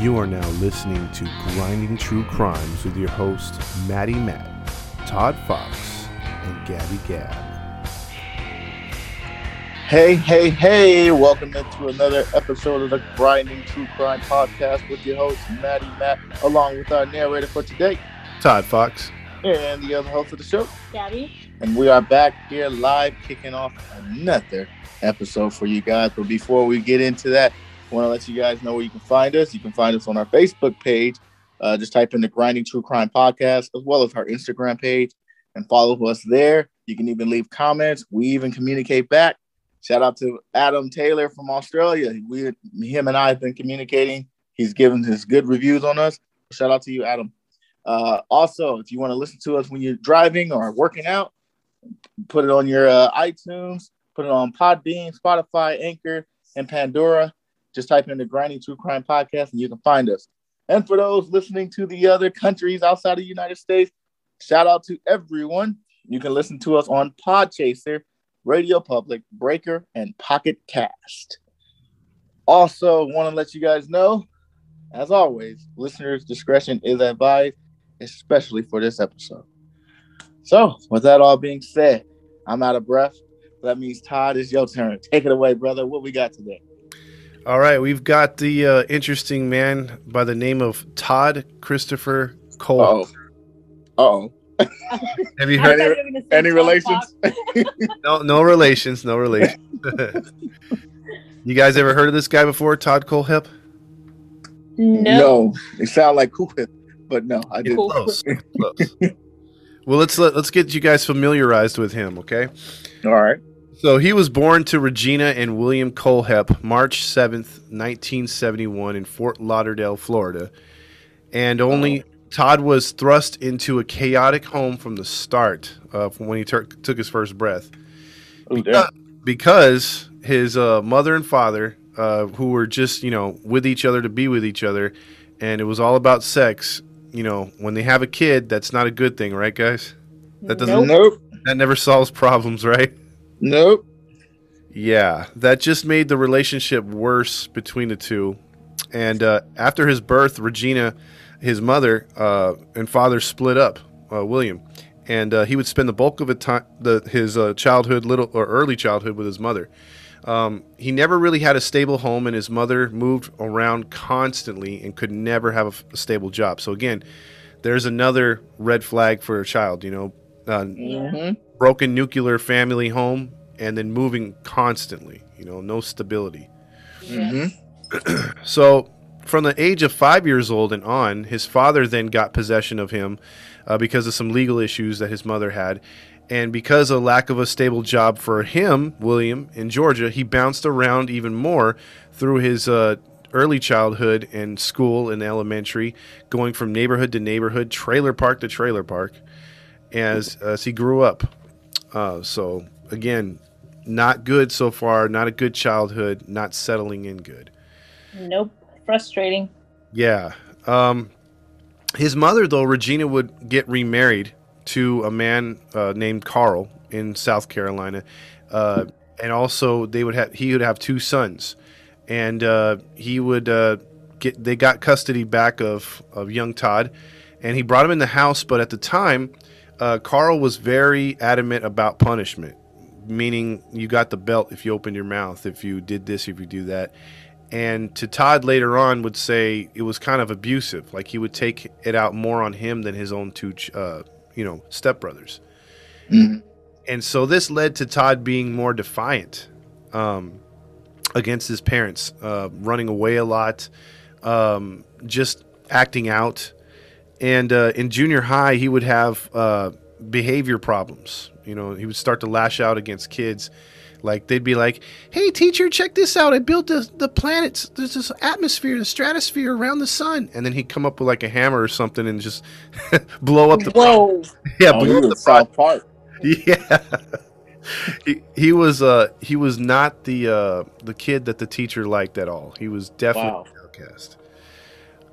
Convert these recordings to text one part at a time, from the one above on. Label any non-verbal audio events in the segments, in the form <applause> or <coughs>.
You are now listening to Grinding True Crimes with your hosts, Maddie Matt, Todd Fox, and Gabby Gab. Hey, hey, hey, welcome into another episode of the Grinding True Crime Podcast with your host, Maddie Matt, along with our narrator for today, Todd Fox. and the other host of the show. Gabby. And we are back here live, kicking off another episode for you guys. But before we get into that, I want to let you guys know where you can find us. You can find us on our Facebook page. Uh, just type in the Grinding True Crime Podcast, as well as our Instagram page, and follow us there. You can even leave comments. We even communicate back. Shout out to Adam Taylor from Australia. We, him and I have been communicating. He's given his good reviews on us. Shout out to you, Adam. Uh, also, if you want to listen to us when you're driving or working out, put it on your uh, iTunes, put it on Podbean, Spotify, Anchor, and Pandora. Just type in the Grinding True Crime Podcast and you can find us. And for those listening to the other countries outside of the United States, shout out to everyone. You can listen to us on Podchaser, Radio Public, Breaker, and Pocket Cast. Also, want to let you guys know, as always, listeners' discretion is advised, especially for this episode. So, with that all being said, I'm out of breath. That means Todd, it's your turn. Take it away, brother. What we got today? All right, we've got the uh, interesting man by the name of Todd Christopher Cole. Oh, oh. <laughs> Have you I heard? thought you were gonna say Any relations? <laughs> No, no relations, no relations. <laughs> you guys ever heard of this guy before, Todd Kohlhepp? No. No, they sound like Cupid, but no, I didn't. Close. Close. well, let's let, let's get you guys familiarized with him, okay? All right. So he was born to Regina and William Kohlhepp March 7th, 1971 in Fort Lauderdale, Florida. And only Todd was thrust into a chaotic home from the start uh, from when he tur- took his first breath. Oh, damn. because his uh, mother and father, uh, who were just you know with each other to be with each other, and it was all about sex. You know, when they have a kid, that's not a good thing, right, guys? That doesn't. Nope. That never solves problems, right? Nope. Yeah, that just made the relationship worse between the two. And uh, after his birth, Regina, his mother uh, and father split up. Uh, William, and uh, he would spend the bulk of it time, the, his uh, childhood, little or early childhood, with his mother. Um, he never really had a stable home, and his mother moved around constantly and could never have a f- a, stable job. So again, there's another red flag for a child. You know, uh, hmm broken nuclear family home and then moving constantly you know no stability. Hmm <clears throat> so from the age of five years old and on his father then got possession of him uh, because of some legal issues that his mother had. And because of lack of a stable job for him william in georgia he bounced around even more through his uh, early childhood and school and elementary going from neighborhood to neighborhood trailer park to trailer park as as he grew up uh, so again, not good so far. Not a good childhood. Not settling in good. Nope. Frustrating. Yeah. Um, his mother, though, Regina, would get remarried to a man uh, named Carl in South Carolina, uh, and also they would have he would have two sons, and uh, he would uh, get they got custody back of of young Todd, and he brought him in the house. But at the time, uh, Carl was very adamant about punishment, meaning you got the belt if you opened your mouth, if you did this, if you do that. And to Todd later on would say it was kind of abusive, like he would take it out more on him than his own two, uh, you know, stepbrothers. Mhm. And so this led to Todd being more defiant um, against his parents, uh, running away a lot, um, just acting out. And uh, in junior high, he would have uh, behavior problems. You know, he would start to lash out against kids Like they'd be like, "Hey, teacher, check this out! I built the the planets. There's this atmosphere, the stratosphere around the sun." And then he'd come up with like a hammer or something and just <laughs> blow up the Whoa. <laughs> yeah, Oh, blow up the was South Park. <laughs> yeah. he, he was uh he was not the uh the kid that the teacher liked at all. He was definitely Wow. an outcast.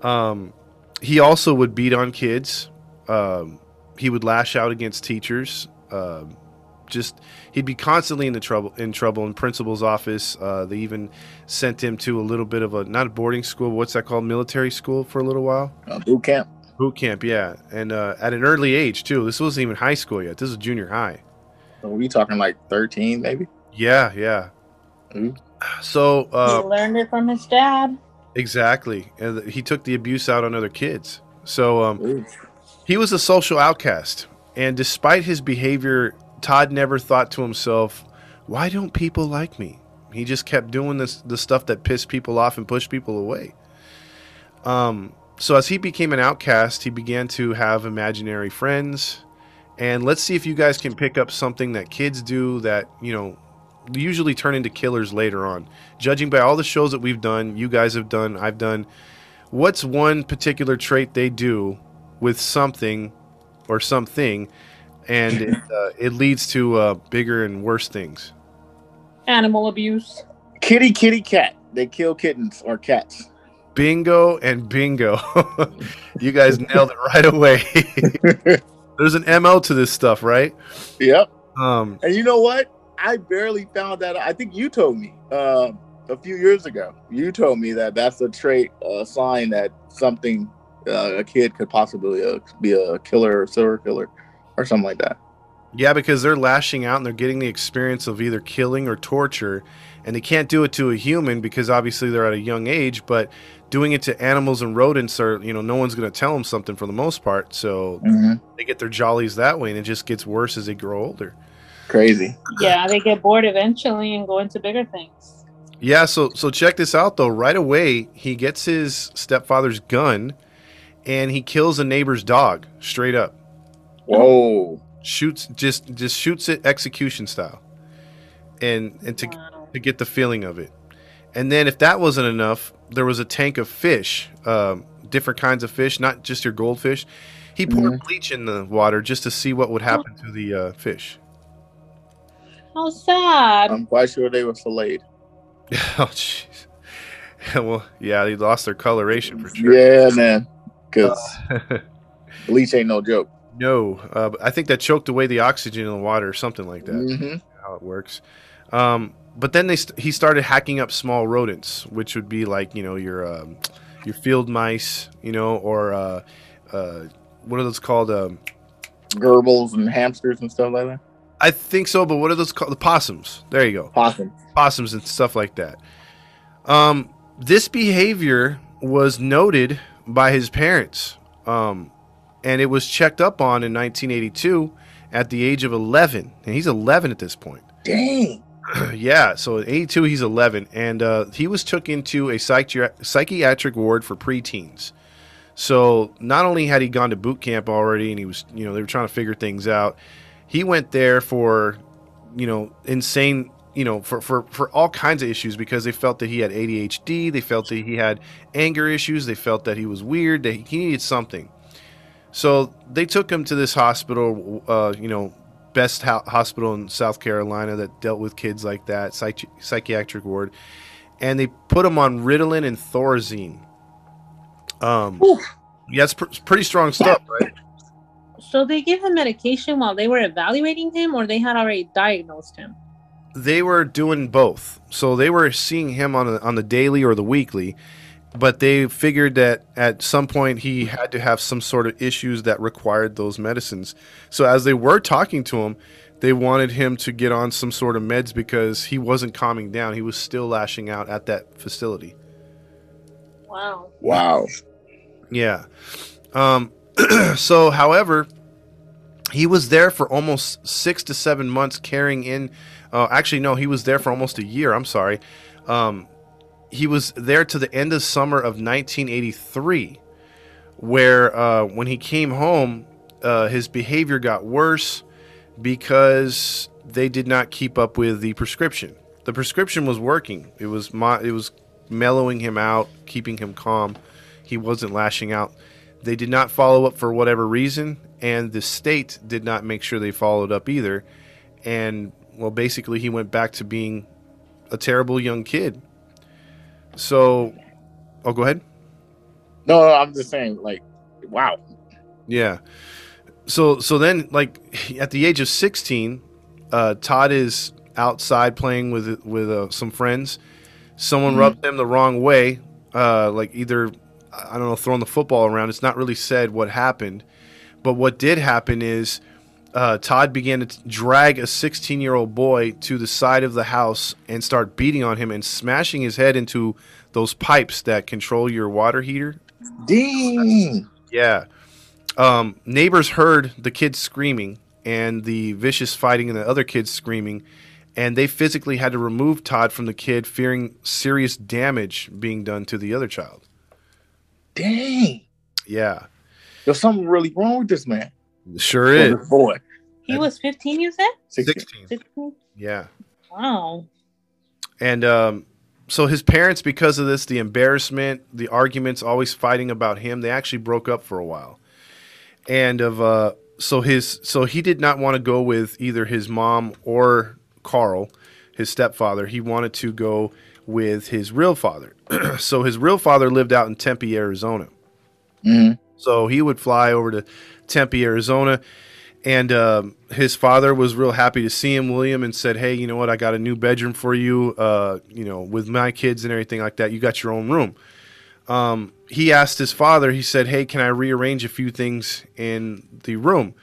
Um he also would beat on kids. Um he would lash out against teachers. Um just he'd be constantly in the trouble in trouble in principal's office. Uh, they even sent him to a little bit of a not a boarding school, what's that called? Military school for a little while. Uh, boot camp. Boot camp, yeah. And uh, at an early age too. This wasn't even high school yet. This was junior high. So we talking like 13, maybe? Yeah, yeah. Mhm. So uh, he learned it from his dad. Exactly, and he took the abuse out on other kids. So um, he was a social outcast, and despite his behavior, Todd never thought to himself, "Why don't people like me?" He just kept doing this the stuff that pissed people off and pushed people away. Um, so as he became an outcast, he began to have imaginary friends. And let's see if you guys can pick up something that kids do that, you know, usually turn into killers later on. Judging by all the shows that we've done, you guys have done, I've done, what's one particular trait they do with something or something and it, <laughs> uh, it leads to uh, bigger and worse things? Animal abuse. Kitty, kitty, cat. They kill kittens or cats. Bingo and bingo. <laughs> you guys <laughs> nailed it right away. There's an MO to this stuff, right? Yep. Um, And you know what? I barely found that. I think you told me uh, a few years ago. You told me that that's a trait, a sign that something uh, a kid could possibly uh, be a killer or serial killer or something like that. yeah, because they're lashing out and they're getting the experience of either killing or torture, and they can't do it to a human because obviously they're at a young age. But doing it to animals and rodents are, you know, no one's going to tell them something for the most part. So they get their jollies that way, and it just gets worse as they grow older. Crazy. Yeah, they get bored eventually and go into bigger things. Yeah, so so check this out though. Right away, he gets his stepfather's gun, and he kills a neighbor's dog straight up. Whoa. Shoots just just shoots it execution style, and and to Wow. to get the feeling of it. And then if that wasn't enough, there was a tank of fish, um, different kinds of fish, not just your goldfish. He poured bleach in the water just to see what would happen to the uh, fish. How sad. I'm quite sure they were filleted. <laughs> oh jeez. <laughs> well, yeah, they lost their coloration for sure. Yeah, man. Because <laughs> bleach ain't no joke. No, uh, I think that choked away the oxygen in the water or something like that. hmm How it works. Um, but then they st- he started hacking up small rodents, which would be like you know your um, your field mice, you know, or uh, uh, what are those called? Um, Gerbils and hamsters and stuff like that. I think so, but what are those called? The possums. There you go, Possum. possums and stuff like that. Um, this behavior was noted by his parents, um, and it was checked up on in 1982 at the age of 11, and he's 11 at this point. <clears throat> Dang. <clears throat> yeah, so at 82 he's 11 and uh, he was took into a psychi- psychiatric ward for preteens. So not only had he gone to boot camp already and he was, you know, they were trying to figure things out. He went there for, you know, insane, you know, for for for all kinds of issues because they felt that he had ADHD, they felt that he had anger issues, they felt that he was weird, that he needed something. So they took him to this hospital, uh, you know, best ho- hospital in South Carolina that dealt with kids like that, psych- psychiatric ward, and they put him on Ritalin and Thorazine. Um, yeah, it's pr- pretty strong stuff, right? So they give him medication while they were evaluating him, or they had already diagnosed him. They were doing both, so they were seeing him on a, on the daily or the weekly, but they figured that at some point he had to have some sort of issues that required those medicines. So as they were talking to him, they wanted him to get on some sort of meds because he wasn't calming down. He was still lashing out at that facility. Wow. Wow. Yeah. Um, <clears throat> so, however, he was there for almost six to seven months carrying in. Uh, actually, no, he was there for almost a year. I'm sorry. Um, he was there to the end of summer of 1983, where uh, when he came home, uh, his behavior got worse because they did not keep up with the prescription. The prescription was working. It was mo- it was mellowing him out, keeping him calm. He wasn't lashing out. They did not follow up for whatever reason, and the state did not make sure they followed up either. And well, basically, he went back to being a terrible young kid. So, oh, go ahead. No, no, I'm just saying, like, wow. Yeah. So so then like at the age of 16, uh, Todd is outside playing with with uh, some friends. Someone Mhm. rubbed him the wrong way, uh, like either I don't know, throwing the football around. It's not really said what happened, but what did happen is uh, Todd began to t- drag a 16 year old boy to the side of the house and start beating on him and smashing his head into those pipes that control your water heater. Ding! Yeah. Um, neighbors heard the kids screaming and the vicious fighting and the other kids screaming, and they physically had to remove Todd from the kid, fearing serious damage being done to the other child. Dang. Yeah, There's something really wrong with this man. sure is. boy. He was 15, you said? 16. 16. 16? Yeah. Wow. And um, so his parents, because of this, the embarrassment, the arguments, always fighting about him, they actually broke up for a while. And of uh, so his so he did not want to go with either his mom or Carl, his stepfather. He wanted to go with his real father. <clears throat> so his real father lived out in Tempe, Arizona. Mhm. So he would fly over to Tempe, Arizona, and um, his father was real happy to see him, William, and said, "Hey, you know what? I got a new bedroom for you. Uh, you know, with my kids and everything like that. You got your own room." Um, he asked his father. He said, "Hey, can I rearrange a few things in the room?"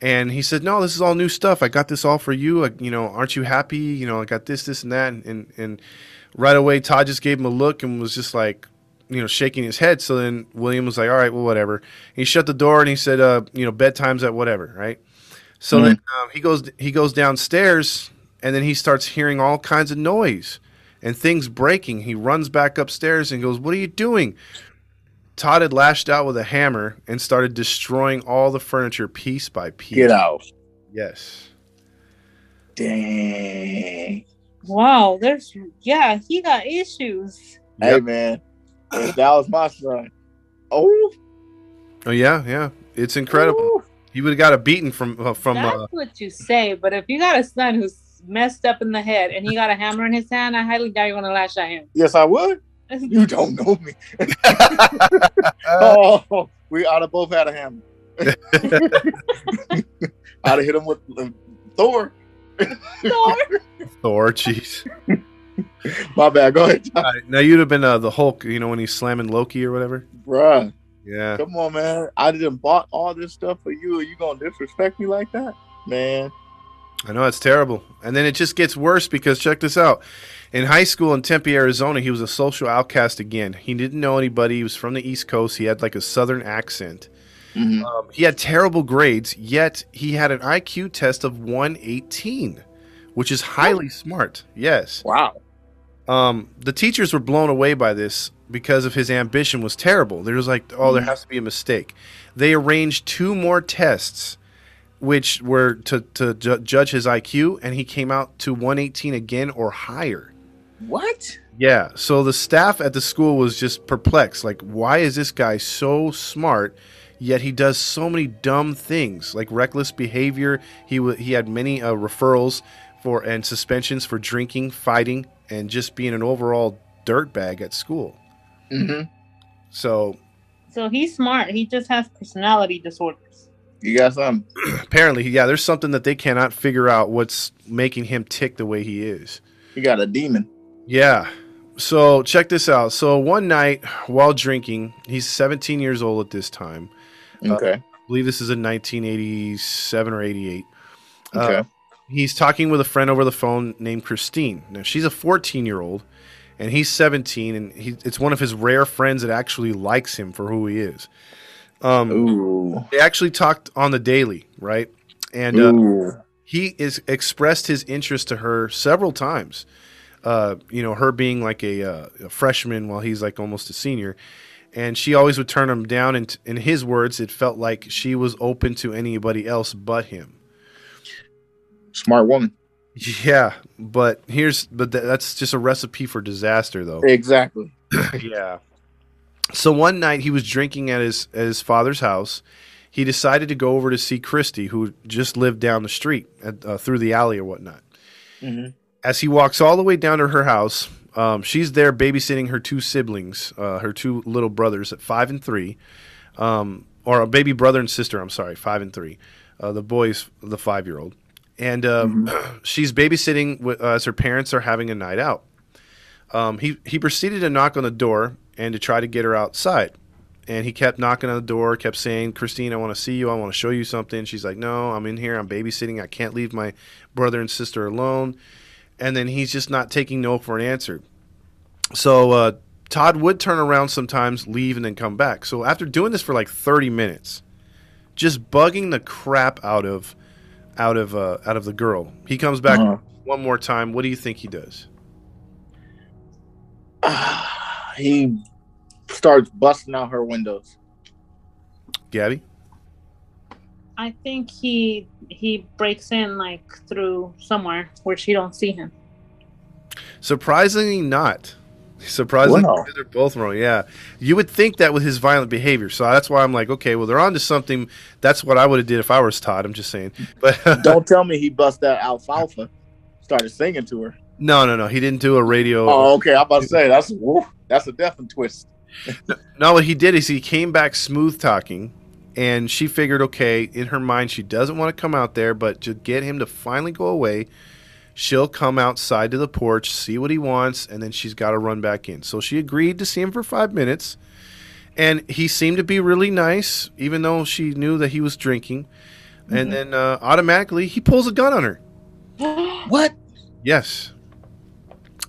And he said, "No, this is all new stuff. I got this all for you. Like, you know, aren't you happy? You know, I got this, this, and that." And and, and right away, Todd just gave him a look and was just like, you know, shaking his head. So then William was like, "All right, well, whatever." He shut the door and he said, "Uh, you know, bedtime's at whatever, right?" So then um, he goes he goes downstairs and then he starts hearing all kinds of noise and things breaking. He runs back upstairs and goes, "What are you doing?" Todd had lashed out with a hammer and started destroying all the furniture piece by piece. Get out. Yes. Dang. Wow. There's, yeah, he got issues. Hey, Yep. man. That was my son. Oh. Oh yeah, yeah. It's incredible. Ooh. He would have got a beating from uh, from That's uh, what you say. But if you got a son who's messed up in the head and he got a hammer in his hand, I highly doubt you're going to lash at him. Yes, I would. <laughs> You don't know me. <laughs> <laughs> oh, we ought have both had a hammer. I'd have hit him with uh, Thor. Thor. Thor. Jeez. My bad. Go ahead, All right, now you'd have been uh, the Hulk. You know when he's slamming Loki or whatever. bruh. Yeah. Come on, man. I didn't bought all this stuff for you. Are you gonna disrespect me like that, man? I know it's terrible. And then it just gets worse because check this out. In high school in Tempe, Arizona, he was a social outcast again. He didn't know anybody. He was from the East Coast. He had like a southern accent. Mhm. Um, he had terrible grades, yet he had an IQ test of 118, which is highly smart. Yes. Wow. Um, the teachers were blown away by this because of his ambition was terrible. There was like, oh, there has to be a mistake. They arranged two more tests, which were to, to ju- judge his IQ, and he came out to 118 again or higher. What? Yeah. So the staff at the school was just perplexed. Like, why is this guy so smart, yet he does so many dumb things, like reckless behavior? He w- he had many uh, referrals for and suspensions for drinking, fighting, and just being an overall dirtbag at school. hmm So So he's smart. He just has personality disorders. You got some. <clears throat> apparently, yeah, there's something that they cannot figure out what's making him tick the way he is. You got a demon. Yeah. So check this out. So one night while drinking, he's 17 years old at this time. Uh, Okay. I believe this is in 1987 or 88. Uh, okay. he's talking with a friend over the phone named Christine. Now she's a 14 year old, and he's 17, and he, it's one of his rare friends that actually likes him for who he is. Um, Ooh. they actually talked on the daily, right? And uh, he is expressed his interest to her several times. Uh, you know, her being like a, uh, a freshman while he's like almost a senior, and she always would turn him down. And in his words, it felt like she was open to anybody else but him. Smart woman. Yeah, but here's but th- that's just a recipe for disaster, though. Exactly. <clears throat> yeah. So one night he was drinking at his at his father's house. He decided to go over to see Christy, who just lived down the street at, uh, through the alley or whatnot. Mhm. As he walks all the way down to her house, um, she's there babysitting her two siblings, uh, her two little brothers at five and three, um, or a baby brother and sister. I'm sorry, five and three. Uh, the boy's the five year old, and um, <clears throat> she's babysitting with, uh, as her parents are having a night out. Um, he he proceeded to knock on the door and to try to get her outside. And he kept knocking on the door, kept saying, "Christine, I want to see you. I want to show you something." She's like, "No, I'm in here. I'm babysitting. I can't leave my brother and sister alone." And then he's just not taking no for an answer. So uh, Todd would turn around sometimes, leave, and then come back. So after doing this for like 30 minutes, just bugging the crap out of out of uh, out of the girl, he comes back Uh-huh. one more time. What do you think he does? <sighs> he starts busting out her windows. Gabby? I think he he breaks in like through somewhere where she don't see him. Surprisingly, not. Surprisingly, Wow. they're both wrong. Yeah, you would think that with his violent behavior. So that's why I'm like, okay, well, they're on to something. That's what I would have did if I was Todd. I'm just saying. <laughs> But <laughs> Don't tell me he bust that alfalfa. Started singing to her. no, no, no. He didn't do a radio. Oh, okay. I'm about to say that's woo, that's a definite twist. <laughs> No, what he did is he came back smooth talking, and she figured, okay, in her mind, she doesn't want to come out there, but to get him to finally go away, she'll come outside to the porch, see what he wants, and then she's got to run back in. So she agreed to see him for five minutes, and he seemed to be really nice, even though she knew that he was drinking. And then uh, automatically, he pulls a gun on her. <gasps> What? Yes.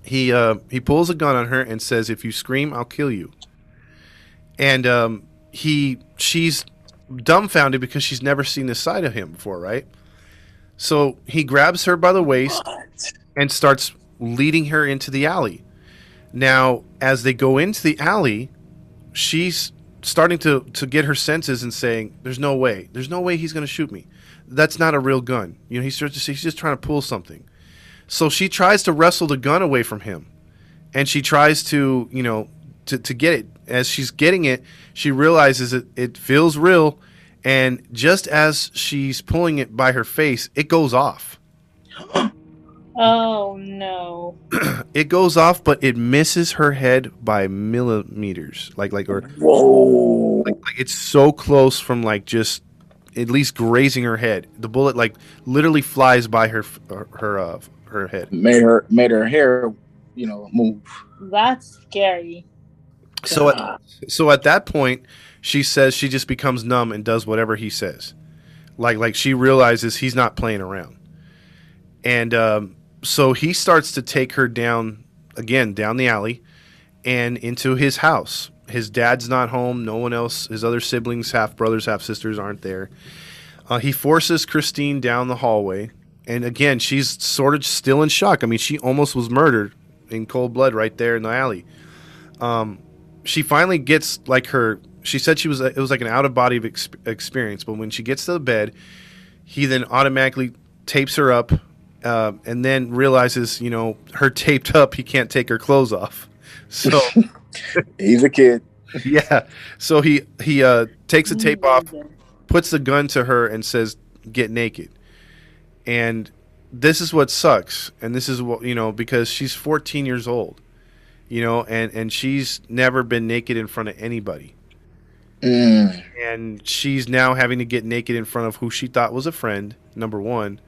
He uh, he pulls a gun on her and says, "If you scream, I'll kill you." And um, he she's dumbfounded because she's never seen this side of him before, right? So he grabs her by the waist and starts leading her into the alley. Now, as they go into the alley, she's starting to to get her senses and saying, "There's no way. There's no way he's going to shoot me. That's not a real gun. You know, he's just he's just trying to pull something." So she tries to wrestle the gun away from him, and she tries to you know to to get it. As she's getting it, she realizes it it feels real, and just as she's pulling it by her face, it goes off. <gasps> Oh no. <clears throat> It goes off, but it misses her head by millimeters, like like or Whoa. like, like it's so close from like just at least grazing her head. The bullet like literally flies by her her her, uh, her head. Made her made her hair, you know, move. That's scary. So at, so at that point, she says she just becomes numb and does whatever he says. Like like she realizes he's not playing around. And um, so he starts to take her down again down the alley and into his house. His dad's not home. No one else. His other siblings, half brothers, half sisters, aren't there. Uh, he forces Christine down the hallway, and again, she's sort of still in shock. I mean, she almost was murdered in cold blood right there in the alley. Um, she finally gets like her. She said she was. It was like an out of body ex- experience. But when she gets to the bed, he then automatically tapes her up, uh, and then realizes, you know, her taped up. He can't take her clothes off. <laughs> So <laughs> He's a kid. <laughs> yeah. So he he uh, takes the tape off, puts the gun to her, and says, "Get naked." And this is what sucks, and this is what you know because she's 14 years old, you know, and and she's never been naked in front of anybody, Mm. and she's now having to get naked in front of who she thought was a friend. Number one,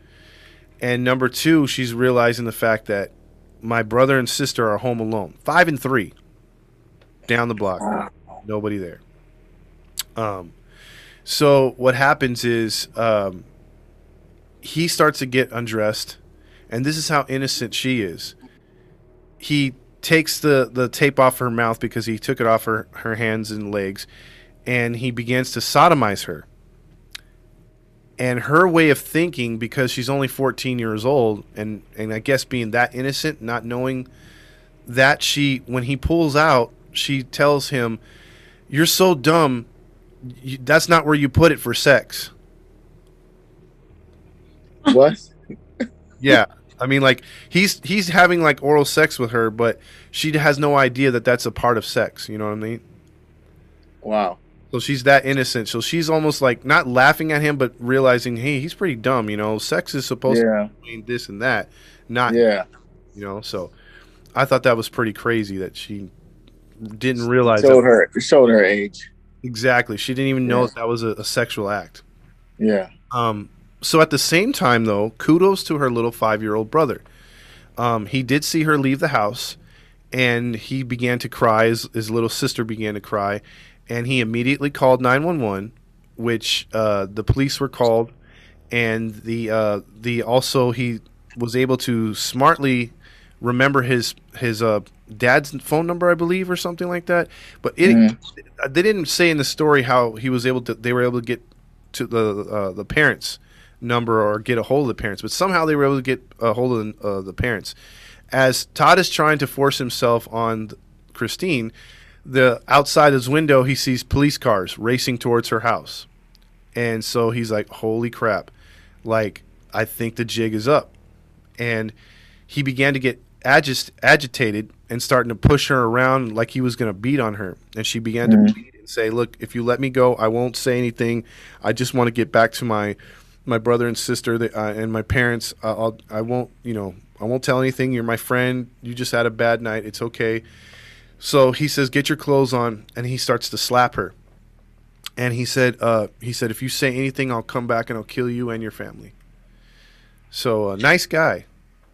and number two, she's realizing the fact that my brother and sister are home alone, five and three, down the block nobody there. Um, so what happens is um, he starts to get undressed, and this is how innocent she is. He takes the the tape off her mouth because he took it off her her hands and legs, and he begins to sodomize her. And her way of thinking, because she's only 14 years old, and, and I guess being that innocent, not knowing that she, when he pulls out, she tells him, you're so dumb. You, that's not where you put it for sex. What? Yeah. <laughs> I mean, like he's he's having like oral sex with her, but she has no idea that that's a part of sex. You know what I mean? Wow. So she's that innocent. So she's almost like not laughing at him, but realizing, hey, he's pretty dumb. You know, sex is supposed Yeah. to mean this and that, not Yeah. you know. So I thought that was pretty crazy that she didn't realize Showed that. her showed her age. exactly. She didn't even know that, that was a, a sexual act. Yeah. Um, so at the same time, though, kudos to her little five-year-old brother. Um, he did see her leave the house, and he began to cry. His, his little sister began to cry, and he immediately called nine one one, which uh, the police were called, and the uh, the also he was able to smartly remember his his uh, dad's phone number, I believe, or something like that. But it, Mhm. they didn't say in the story how he was able to. They were able to get to the uh, the parents' number or get a hold of the parents, but somehow they were able to get a hold of the, uh, the parents. As Todd is trying to force himself on Christine, the outside his window he sees police cars racing towards her house, and so he's like, "Holy crap!" Like I think the jig is up, and he began to get agis- agitated and starting to push her around like he was going to beat on her, and she began to Mhm. plead and say, "Look, if you let me go, I won't say anything. I just want to get back to my my brother and sister that, uh, and my parents. Uh, I'll I won't you know I won't tell anything. You're my friend. You just had a bad night. It's okay." So he says, "Get your clothes on," and he starts to slap her. And he said, uh, "He said if you say anything, I'll come back and I'll kill you and your family." So, uh, nice guy.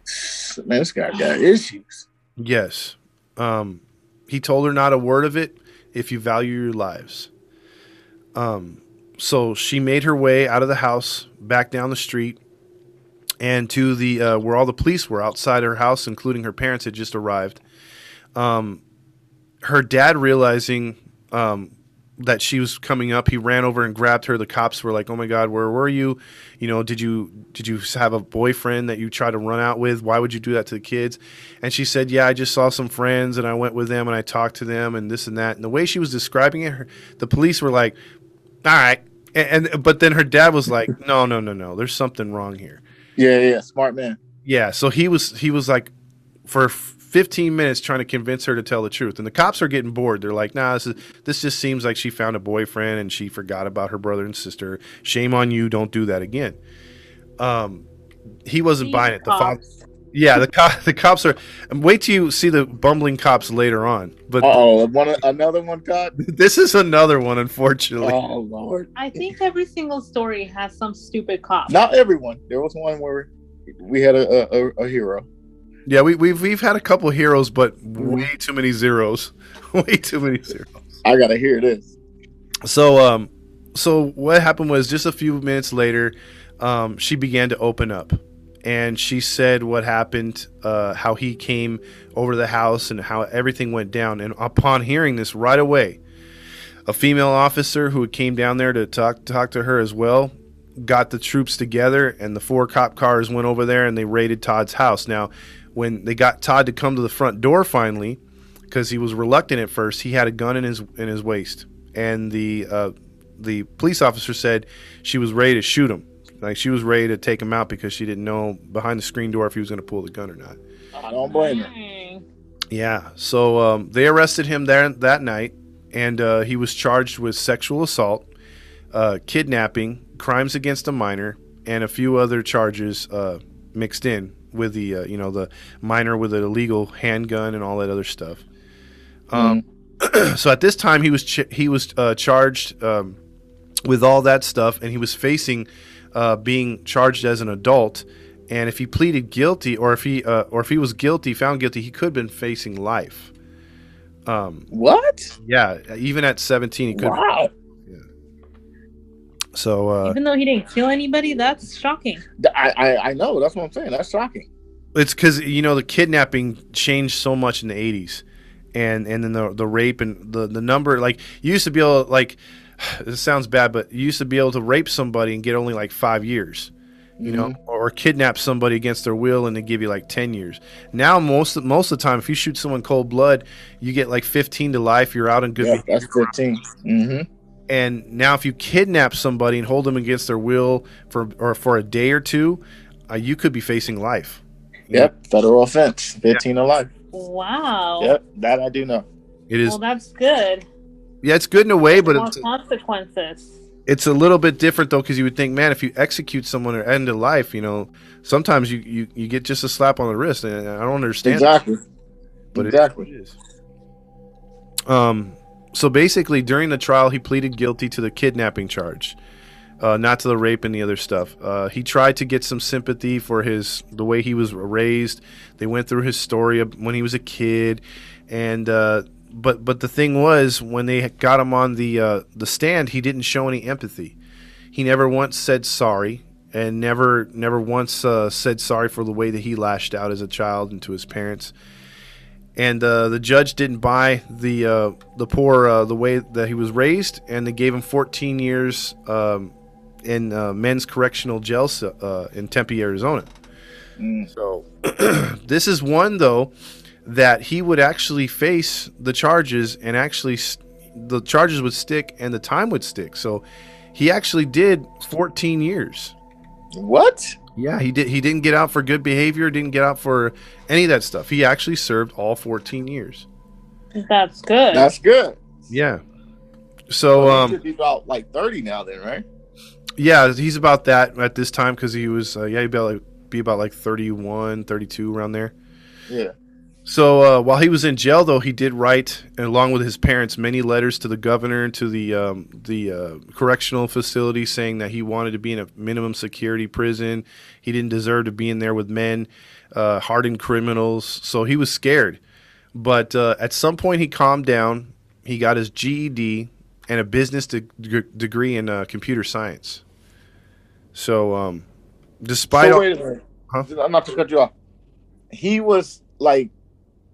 This guy got issues. Yes. Um, he told her not a word of it if you value your lives. Um, so she made her way out of the house, back down the street, and to the uh, where all the police were outside her house, including her parents had just arrived. Um, her dad realizing um, that she was coming up, he ran over and grabbed her. The cops were like, "Oh my God, where were you? You know, did you did you have a boyfriend that you tried to run out with? Why would you do that to the kids?" And she said, "Yeah, I just saw some friends and I went with them and I talked to them and this and that." And the way she was describing it, her, the police were like, "All right," and, and but then her dad was like, "No, no, no, no. There's something wrong here." Yeah, yeah, smart man. Yeah, so he was he was like for 15 minutes trying to convince her to tell the truth. And the cops are getting bored. They're like, "Nah, this is this just seems like she found a boyfriend and she forgot about her brother and sister. Shame on you. Don't do that again." Um he wasn't buying it. The father, Cops. Yeah, the co- <laughs> the cops are. Wait till you see the bumbling cops later on. But Uh oh, one another one caught. this is another one, unfortunately. Oh lord. I think every single story has some stupid cop. Not everyone. There was one where we had a a, a hero. Yeah, we, we've we've had a couple heroes, but way too many zeros. <laughs> way too many zeros. I gotta hear this. So um so what happened was just a few minutes later, um, she began to open up. And she said what happened, uh, how he came over the house and how everything went down. And upon hearing this right away, a female officer who came down there to talk talk to her as well got the troops together and the four cop cars went over there and they raided Todd's house. Now, when they got Todd to come to the front door finally, because he was reluctant at first, he had a gun in his in his waist, and the uh, the police officer said she was ready to shoot him. Like she was ready to take him out because she didn't know behind the screen door if he was going to pull the gun or not. I don't blame her. Yeah. So um, they arrested him there that night, and uh, he was charged with sexual assault, uh, kidnapping, crimes against a minor, and a few other charges uh, mixed in with the uh, you know the minor with an illegal handgun and all that other stuff. Um, <clears throat> so at this time he was ch- he was uh, charged um, with all that stuff, and he was facing uh, being charged as an adult. And if he pleaded guilty, or if he uh, or if he was guilty, found guilty, he could have been facing life. Um, What? yeah, even at 17, he could. Wow. So uh, Even though he didn't kill anybody, that's shocking. I, I I know. That's what I'm saying. That's shocking. it's because you know the kidnapping changed so much in the 80s, and and then the the rape and the the number like you used to be able like <sighs> this sounds bad, but you used to be able to rape somebody and get only like five years. you know, or kidnap somebody against their will and they give you like 10 years. Now, most of, most of the time, if you shoot someone cold blood, you get like 15 to life. You're out in good Yeah, that's 15. Mm-hmm. And now, if you kidnap somebody and hold them against their will for or for a day or two, uh, you could be facing life. Yep, federal offense, 15 to life. Wow. Yep, that I do know. It is. Well, that's good. Yeah, it's good in a way, but More it's consequences. it's a little bit different though, because you would think, man, if you execute someone or end a life, you know, sometimes you, you you get just a slap on the wrist, and I don't understand. Exactly. but it- exactly. it is. Um, so basically, during the trial, he pleaded guilty to the kidnapping charge, uh, not to the rape and the other stuff. Uh, he tried to get some sympathy for his the way he was raised. They went through his story of when he was a kid, and uh, but but the thing was, when they got him on the uh, the stand, he didn't show any empathy. He never once said sorry, and never never once uh, said sorry for the way that he lashed out as a child and to his parents and uh, the judge didn't buy the uh, the poor uh, the way that he was raised, and they gave him 14 years um, in uh, men's correctional jail uh, in Tempe, Arizona. Mm. So <clears throat> this is one though that he would actually face the charges, and actually s the charges would stick, and the time would stick. So he actually did 14 years. What? Yeah, he did. He didn't get out for good behavior. Didn't get out for any of that stuff. He actually served all 14 years. That's good. That's good. Yeah. So he um should be about like 30 now, then, right? yeah, he's about that at this time because he was uh, yeah he'd be like be about like 31, 32 around there. Yeah. So uh, while he was in jail, though, he did write, along with his parents, many letters to the governor and to the um, the uh, correctional facility, saying that he wanted to be in a minimum security prison. He didn't deserve to be in there with men, uh, hardened criminals. So he was scared. But uh, at some point, he calmed down. He got his GED and a business de- de- degree in uh, computer science. So, um, despite so wait a minute. Huh? I'm not to cut you off. He was like,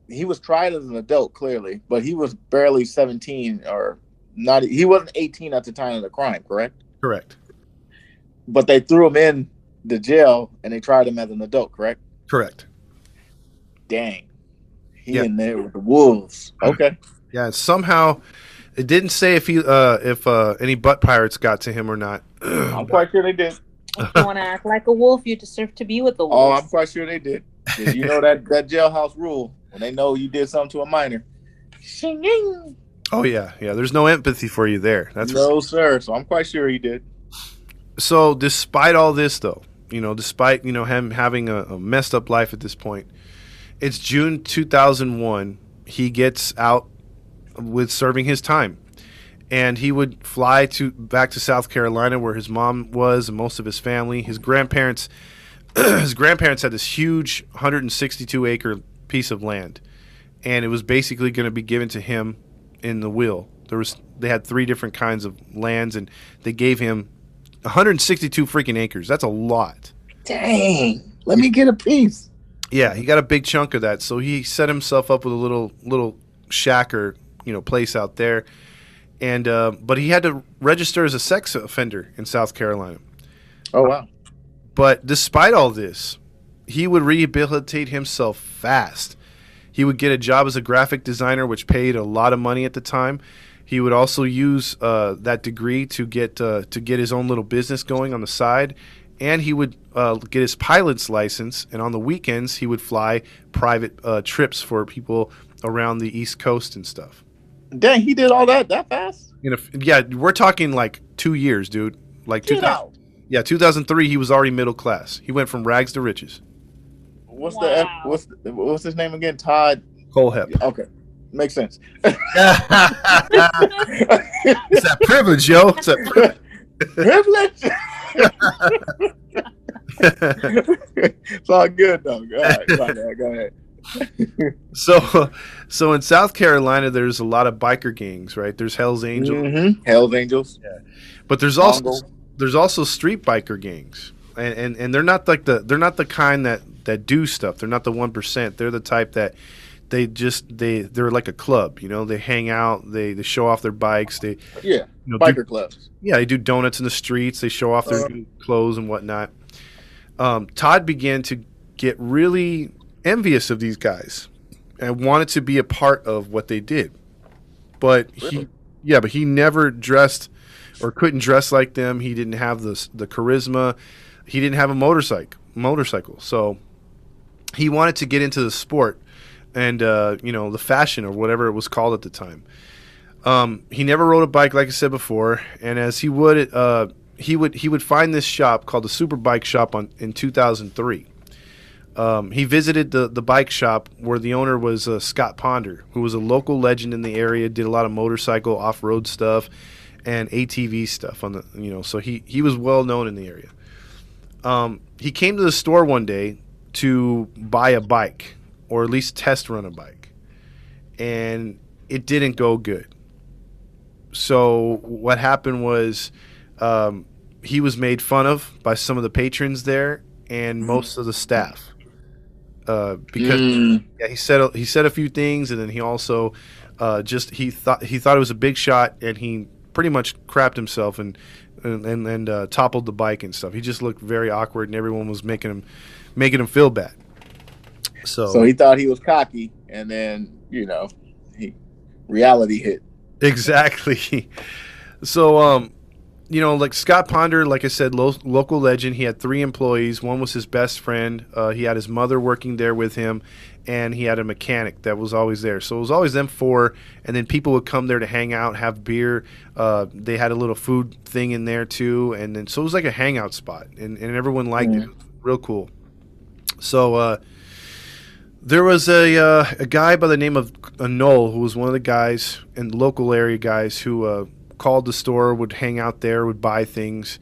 he was tried as an adult, clearly, but he was barely 17 or not. He wasn't 18 at the time of the crime, correct? correct, But they threw him in the jail and they tried him as an adult, correct? correct. Dang. He Yeah. in there with the wolves. Okay. Yeah, somehow it didn't say if he uh if uh any butt pirates got to him or not. I'm quite sure they did. if you want to act like a wolf, you deserve to be with the wolves. Oh. I'm quite sure they did. you know that that jailhouse rule when they know you did something to a minor. Oh yeah, yeah. There's no empathy for you there. That's no, sir. So I'm quite sure he did. so. Despite all this, though, you know, despite you know him having a, a messed up life at this point, it's June 2001. He gets out with serving his time, and he would fly to back to South Carolina where his mom was and most of his family. His grandparents, <clears throat> his grandparents had this huge 162 acre piece of land, and it was basically going to be given to him in the will. There was they had three different kinds of lands, and they gave him 162 freaking acres. That's a lot. Dang. Let me get a piece. Yeah, he got a big chunk of that. So he set himself up with a little little shack or you know place out there, and uh, but he had to register as a sex offender in South Carolina. Oh wow. But despite all this, he would rehabilitate himself fast. He would get a job as a graphic designer, which paid a lot of money at the time. He would also use uh, that degree to get uh, to get his own little business going on the side, and he would uh, get his pilot's license. And on the weekends, he would fly private uh, trips for people around the East Coast and stuff. Dang, he did all that that fast? You know, yeah, we're talking like two years, dude. Like two Get thousand. out. Yeah, 2003. He was already middle class. He went from rags to riches. What's the F, what's the, what's his name again? Todd. Kohlhepp. Okay, makes sense. <laughs> <laughs> it's that privilege, yo. It's that Privilege. <laughs> it's all good though. Go ahead. Go ahead. Go ahead. so, so in South Carolina, there's a lot of biker gangs, right? There's Hell's Angels, Mhm. Hell's Angels. yeah. but there's also Mongo. there's also street biker gangs, and, and and they're not like the they're not the kind that that do stuff. They're not the one percent. They're the type that they just they they're like a club. You know, they hang out, they they show off their bikes, they Yeah, you know, do biker clubs. Yeah, they do donuts in the streets. They show off their Uh. clothes and whatnot. Um, Todd began to get really envious of these guys and wanted to be a part of what they did. But he, yeah, but he never dressed or couldn't dress like them. He didn't have the the charisma. He didn't have a motorcycle. motorcycle. So he wanted to get into the sport and uh, you know the fashion or whatever it was called at the time. Um, he never rode a bike, like I said before, and as he would, uh, he would he would find this shop called the Super Bike Shop on in 2003. Um, he visited the the bike shop where the owner was uh, Scott Ponder, who was a local legend in the area, did a lot of motorcycle off road stuff and ATV stuff on the you know, so he he was well known in the area. Um, he came to the store one day to buy a bike or at least test run a bike, and it didn't go good. So what happened was um, he was made fun of by some of the patrons there and most of the staff uh, because Mm. yeah, he said a- he said a few things, and then he also uh, just he thought he thought it was a big shot, and he pretty much crapped himself and and and, and uh, toppled the bike and stuff. He just looked very awkward, and everyone was making him making him feel bad. So, So he thought he was cocky, and then you know, he reality hit. exactly. <laughs> So um, you know, like Scott Ponder, like I said, lo- local legend. He had three employees. One was his best friend. Uh, he had his mother working there with him, and he had a mechanic that was always there. So it was always them four, and then people would come there to hang out, have beer. Uh, they had a little food thing in there too, and then so it was like a hangout spot, and, and everyone liked it. it. Real cool. So uh, there was a uh, a guy by the name of Noel who was one of the guys in the local area guys who uh, called the store, would hang out there, would buy things,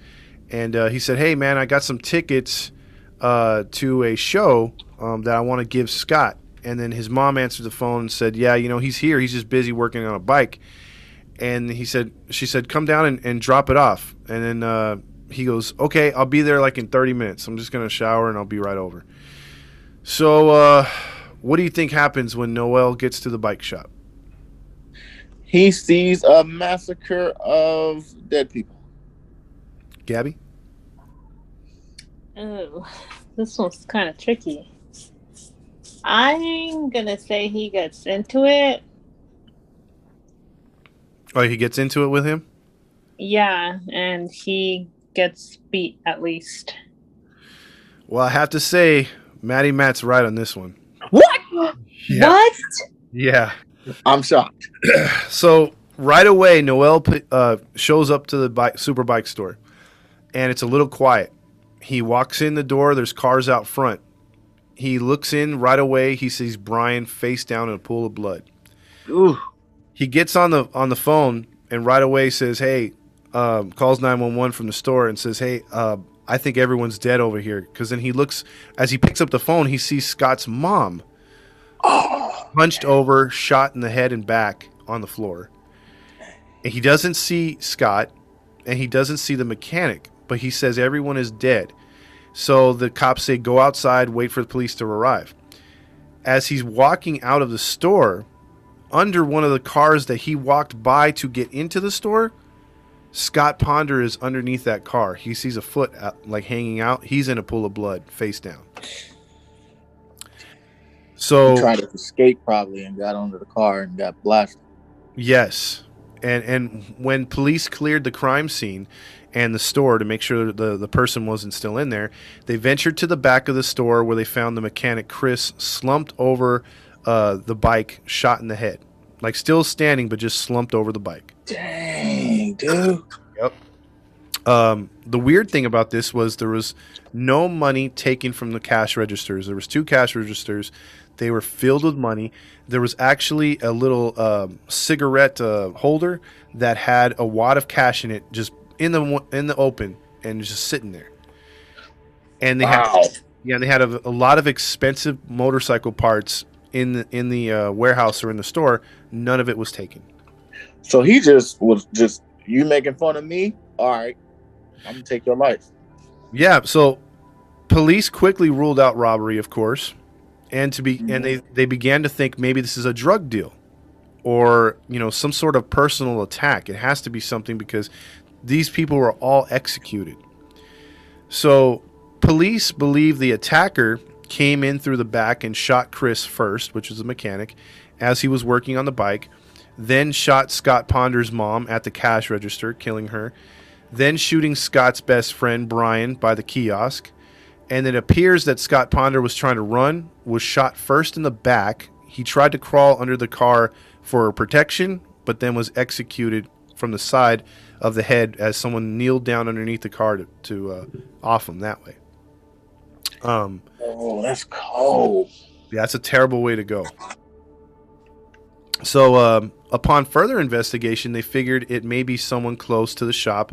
and uh, he said, "Hey man, I got some tickets uh, to a show um, that I want to give Scott." And then his mom answered the phone and said, "Yeah, you know he's here. He's just busy working on a bike." And he said, "She said, come down and, and drop it off." And then uh, he goes, "Okay, I'll be there like in 30 minutes. I'm just gonna shower and I'll be right over." So, uh, what do you think happens when Noel gets to the bike shop? He sees a massacre of dead people. Gabby? Oh, this one's kind of tricky. I'm gonna say he gets into it. Oh, he gets into it with him? Yeah, and he gets beat at least. Well, I have to say, Matty Matt's right on this one. What? Yeah. What? Yeah. I'm shocked. <clears throat> So right away, Noel uh, shows up to the bike, super bike store, and it's a little quiet. He walks in the door. There's cars out front. He looks in right away. He sees Brian face down in a pool of blood. Ooh. He gets on the on the phone and right away says, "Hey," um, calls nine one one from the store and says, "Hey, uh, I think everyone's dead over here." Because then he looks as he picks up the phone, he sees Scott's mom oh. hunched over, shot in the head and back on the floor. And he doesn't see Scott, and he doesn't see the mechanic, but he says everyone is dead. So the cops say, "Go outside, wait for the police to arrive." As he's walking out of the store, under one of the cars that he walked by to get into the store, Scott Ponder is underneath that car. He sees a foot out, like hanging out. He's in a pool of blood, face down. So He tried to escape probably and got under the car and got blasted. Yes. And and when police cleared the crime scene and the store to make sure the, the person wasn't still in there, they ventured to the back of the store where they found the mechanic Chris slumped over uh, the bike, shot in the head. Like still standing, but just slumped over the bike. Dang, dude. Um, the weird thing about this was there was no money taken from the cash registers. There was two cash registers. They were filled with money. There was actually a little um, cigarette uh, holder that had a wad of cash in it, just in the in the open and just sitting there. And they Wow. had yeah, they had a, a lot of expensive motorcycle parts in the in the uh, warehouse or in the store. None of it was taken. So he just was just you making fun of me? All right. I'm gonna take your life. Yeah, so police quickly ruled out robbery, of course, and to be and they they began to think maybe this is a drug deal or, you know, some sort of personal attack. It has to be something because these people were all executed. So, police believe the attacker came in through the back and shot Chris first, which was a mechanic, as he was working on the bike, then shot Scott Ponder's mom at the cash register, killing her then shooting Scott's best friend Brian by the kiosk, and it appears that Scott Ponder was trying to run, was shot first in the back. He tried to crawl under the car for protection, but then was executed from the side of the head as someone kneeled down underneath the car to, to uh, off him that way. Um, Oh, that's cold. yeah, that's a terrible way to go. So, um, upon further investigation, they figured it may be someone close to the shop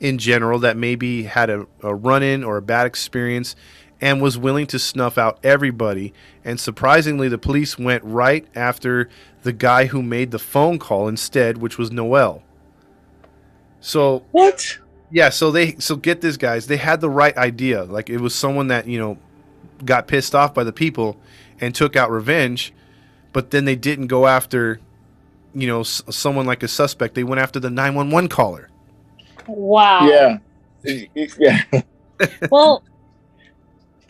in general that maybe had a, a run in or a bad experience and was willing to snuff out everybody. And surprisingly, the police went right after the guy who made the phone call instead, which was Noel. So, What? yeah, so they so get this guys, they had the right idea. Like it was someone that, you know, got pissed off by the people and took out revenge, but then they didn't go after you know, s- someone like a suspect. They went after the 911 caller. Wow. Yeah. It- it- yeah. <laughs> Well,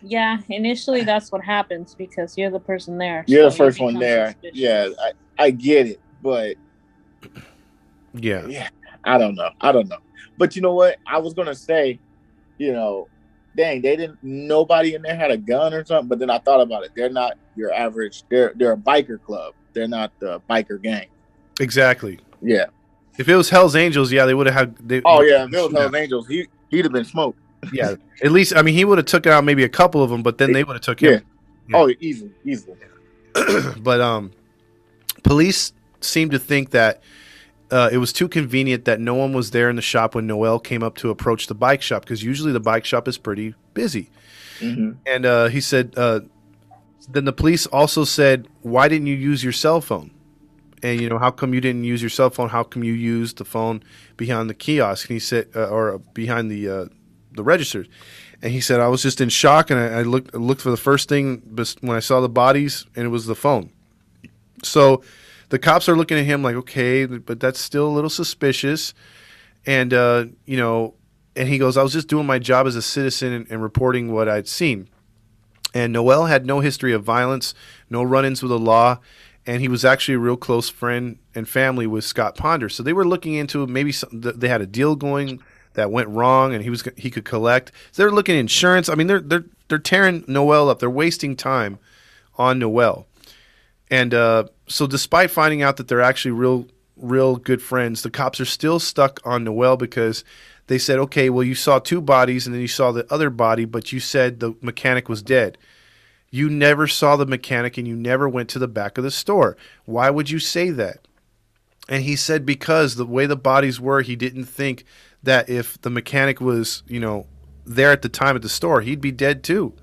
yeah. Initially, that's what happens because you're the person there. You're the so you first one there. suspicious. Yeah, I, I get it, but Yeah. yeah, I don't know. I don't know. But you know what? I was gonna say, you know, dang, they didn't. Nobody in there had a gun or something. But then I thought about it. They're not your average. They're they're a biker club. They're not the biker gang. Exactly. Yeah. If it was Hell's Angels, yeah, they would have had. They, Oh yeah. If it was Hell's Angels, he he'd have been smoked. yeah. At least, I mean, he would have took out maybe a couple of them, but then they would have took him. Yeah. Oh, easily, easily. <clears throat> but um, police seem to think that uh, it was too convenient that no one was there in the shop when Noel came up to approach the bike shop because usually the bike shop is pretty busy. hmm And uh, he said, uh, then the police also said, why didn't you use your cell phone? And you know, how come you didn't use your cell phone? How come you used the phone behind the kiosk? And he said, uh, or behind the uh, the registers. And he said, I was just in shock, and I, I looked looked for the first thing when I saw the bodies, and it was the phone. So the cops are looking at him like, okay, but that's still a little suspicious. And uh, you know, and he goes, I was just doing my job as a citizen and, and reporting what I'd seen. And Noel had no history of violence, no run-ins with the law, and he was actually a real close friend and family with Scott Ponder. So they were looking into maybe some, they had a deal going that went wrong, and he was he could collect. So they're looking at insurance. I mean, they're they're they're tearing Noel up. They're wasting time on Noel. And uh, so, despite finding out that they're actually real, real good friends, the cops are still stuck on Noel because they said, "Okay, well, you saw two bodies, and then you saw the other body, but you said the mechanic was dead. You never saw the mechanic, and you never went to the back of the store. Why would you say that?" And he said because the way the bodies were, he didn't think that if the mechanic was, you know, there at the time at the store, he'd be dead too.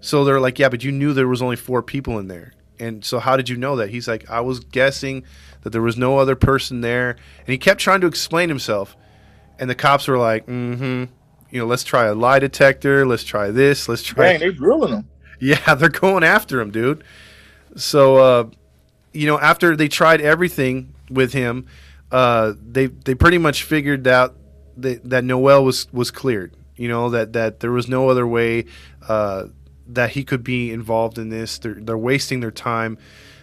So they're like, yeah, but you knew there was only four people in there. And so how did you know that? He's like, I was guessing that there was no other person there. And he kept trying to explain himself. And the cops were like, mm-hmm. You know, let's try a lie detector. Let's try this. Let's try. Dang, they're drilling them. <laughs> Yeah, they're going after him, dude. So, uh, you know, after they tried everything with him, uh, they they pretty much figured out that, that Noel was was cleared. You know that that there was no other way uh, that he could be involved in this. They're they're wasting their time.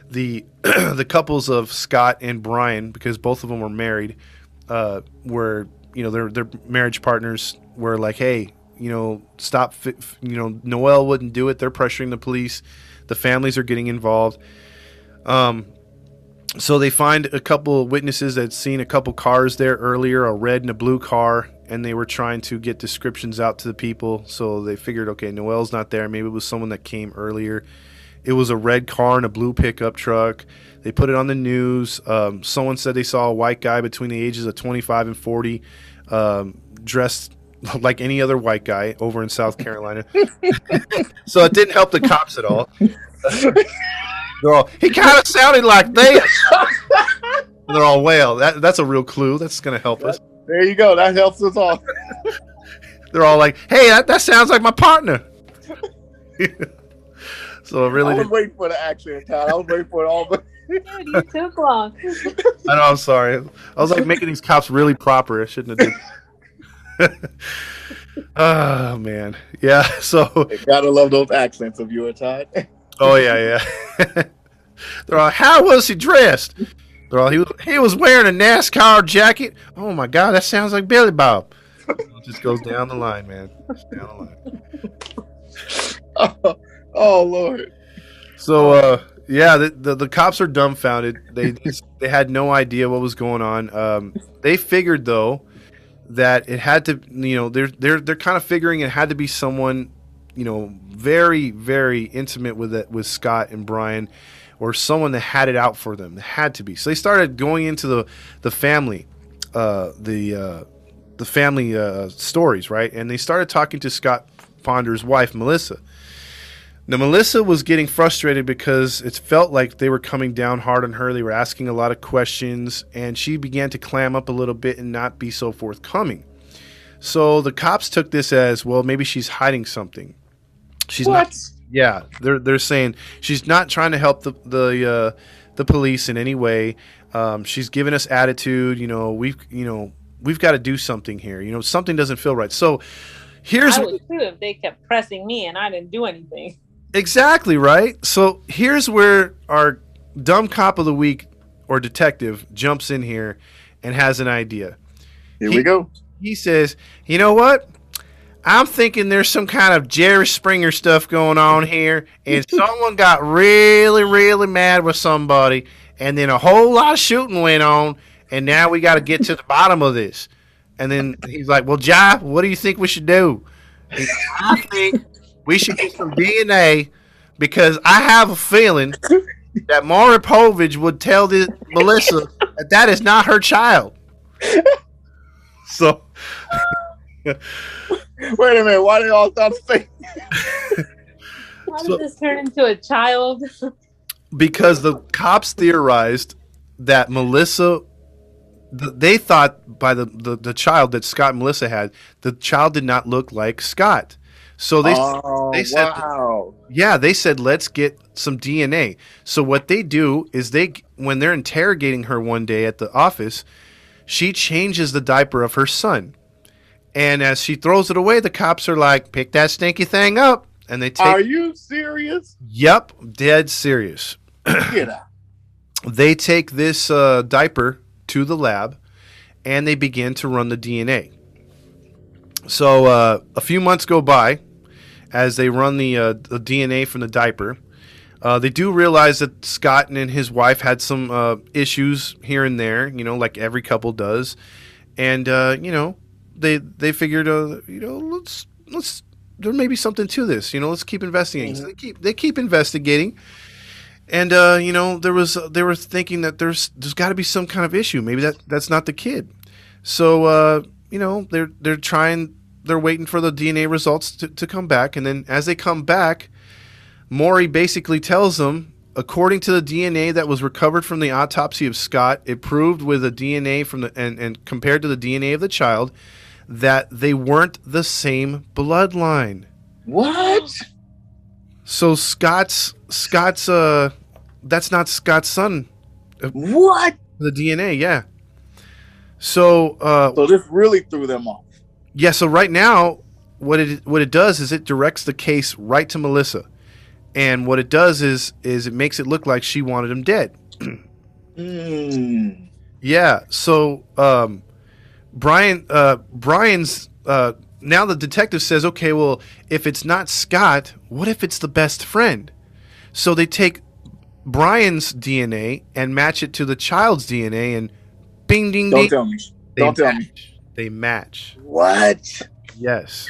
The <clears throat> the couples of Scott and Brian, because both of them were married, uh, were you know their their marriage partners were like, hey, you know, stop. You know, Noel wouldn't do it. They're pressuring the police. The families are getting involved. Um, so they find a couple witnesses that seen a couple cars there earlier, a red and a blue car, and they were trying to get descriptions out to the people. So they figured, okay, Noel's not there. Maybe it was someone that came earlier. It was a red car and a blue pickup truck. They put it on the news. Um, someone said they saw a white guy between the ages of 25 and 40, um, dressed <laughs> like any other white guy over in South Carolina. <laughs> so it didn't help the cops at all. <laughs> They're all, he kind of sounded like this. They're all, well, that, that's a real clue. That's going to help us. There you go. That helps us all. They're all like, hey, that, that sounds like my partner. so it really I was waiting for the accent, Todd. I was waiting for it all. But Dude, you took long. I know, I'm sorry. I was like making these cops really proper. I shouldn't have did. <laughs> oh, man. Yeah, <laughs> so, gotta love those accents of yours, Todd. <laughs> oh, yeah, yeah. They're all, how was he dressed? They're all, he was, he was wearing a NASCAR jacket. Oh, my God, that sounds like Billy Bob. It just goes down the line, man. Just down the line. oh, oh Lord. So uh, yeah, the, the the cops are dumbfounded. They they had no idea what was going on. Um, they figured though that it had to, you know, they're they're they're kind of figuring it had to be someone, you know, very very intimate with it with Scott and Brian, or someone that had it out for them. It had to be. So they started going into the the family, uh, the uh, the family uh, stories, right? And they started talking to Scott Ponder's wife, Melissa. Now, Melissa was getting frustrated because it felt like they were coming down hard on her. They were asking a lot of questions, and she began to clam up a little bit and not be so forthcoming. So the cops took this as well, maybe she's hiding something. She's what? not. Yeah, they're they're saying she's not trying to help the the uh, the police in any way. Um, she's giving us attitude. You know, we've you know we've got to do something here. You know, something doesn't feel right. So here's what I would too if they kept pressing me and I didn't do anything. Exactly right. So here's where our dumb cop of the week or detective jumps in here and has an idea. Here He- we go. He says, "You know what? I'm thinking there's some kind of Jerry Springer stuff going on here, and <laughs> someone got really, really mad with somebody, and then a whole lot of shooting went on, and now we got to get to the bottom of this." And then he's like, "Well, Jai, what do you think we should do?" I think we should get some DNA because I have a feeling that Maury Povich would tell this Melissa that that is not her child. <laughs> So Wait a minute. Why did all sound fake? How So- did this turn into a child? <laughs> because the cops theorized that Melissa, they thought by the, the, the child that Scott and Melissa had, the child did not look like Scott. So they, oh, they said- wow. yeah, they said let's get some DNA. So what they do is they, when they're interrogating her one day at the office, she changes the diaper of her son, and as she throws it away, the cops are like, "Pick that stinky thing up," and they take. Are you serious? yep, dead serious. Get out. <clears throat> they take this uh, diaper to the lab and they begin to run the DNA. So uh, a few months go by as they run the, uh, the DNA from the diaper. Uh, they do realize that Scott and his wife had some uh, issues here and there, you know, like every couple does, and uh, you know, they they figured, uh, you know, let's let's there may be something to this, you know, let's keep investigating. So they keep they keep investigating, and uh, you know, there was they were thinking that there's there's got to be some kind of issue. Maybe that that's not the kid. So uh, you know, they're they're trying, they're waiting for the DNA results to, to come back, and then as they come back, Maury basically tells them, according to the DNA that was recovered from the autopsy of Scott, it proved with the DNA from the and, and compared to the DNA of the child that they weren't the same bloodline. What? So Scott's Scott's uh that's not Scott's son. What? The DNA, yeah. So uh So this really threw them off. yeah, so right now what it what it does is it directs the case right to Melissa. And what it does is is it makes it look like she wanted him dead. Mm. Yeah. So um, Brian, uh, Brian's uh, now the detective says, okay, well, if it's not Scott, what if it's the best friend? So they take Brian's DNA and match it to the child's DNA, and bing, ding, Don't ding. tell me. they Don't tell me. match. They match. What? Yes.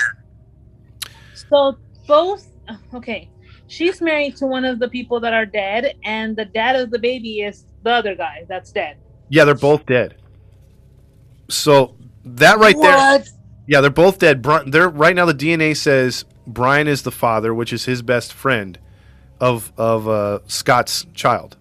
So both okay. She's married to one of the people that are dead, and the dad of the baby is the other guy that's dead. Yeah, they're both dead. So that right there. what? Yeah, they're both dead. Bri- they're right now. The DNA says Brian is the father, which is his best friend of of uh, Scott's child.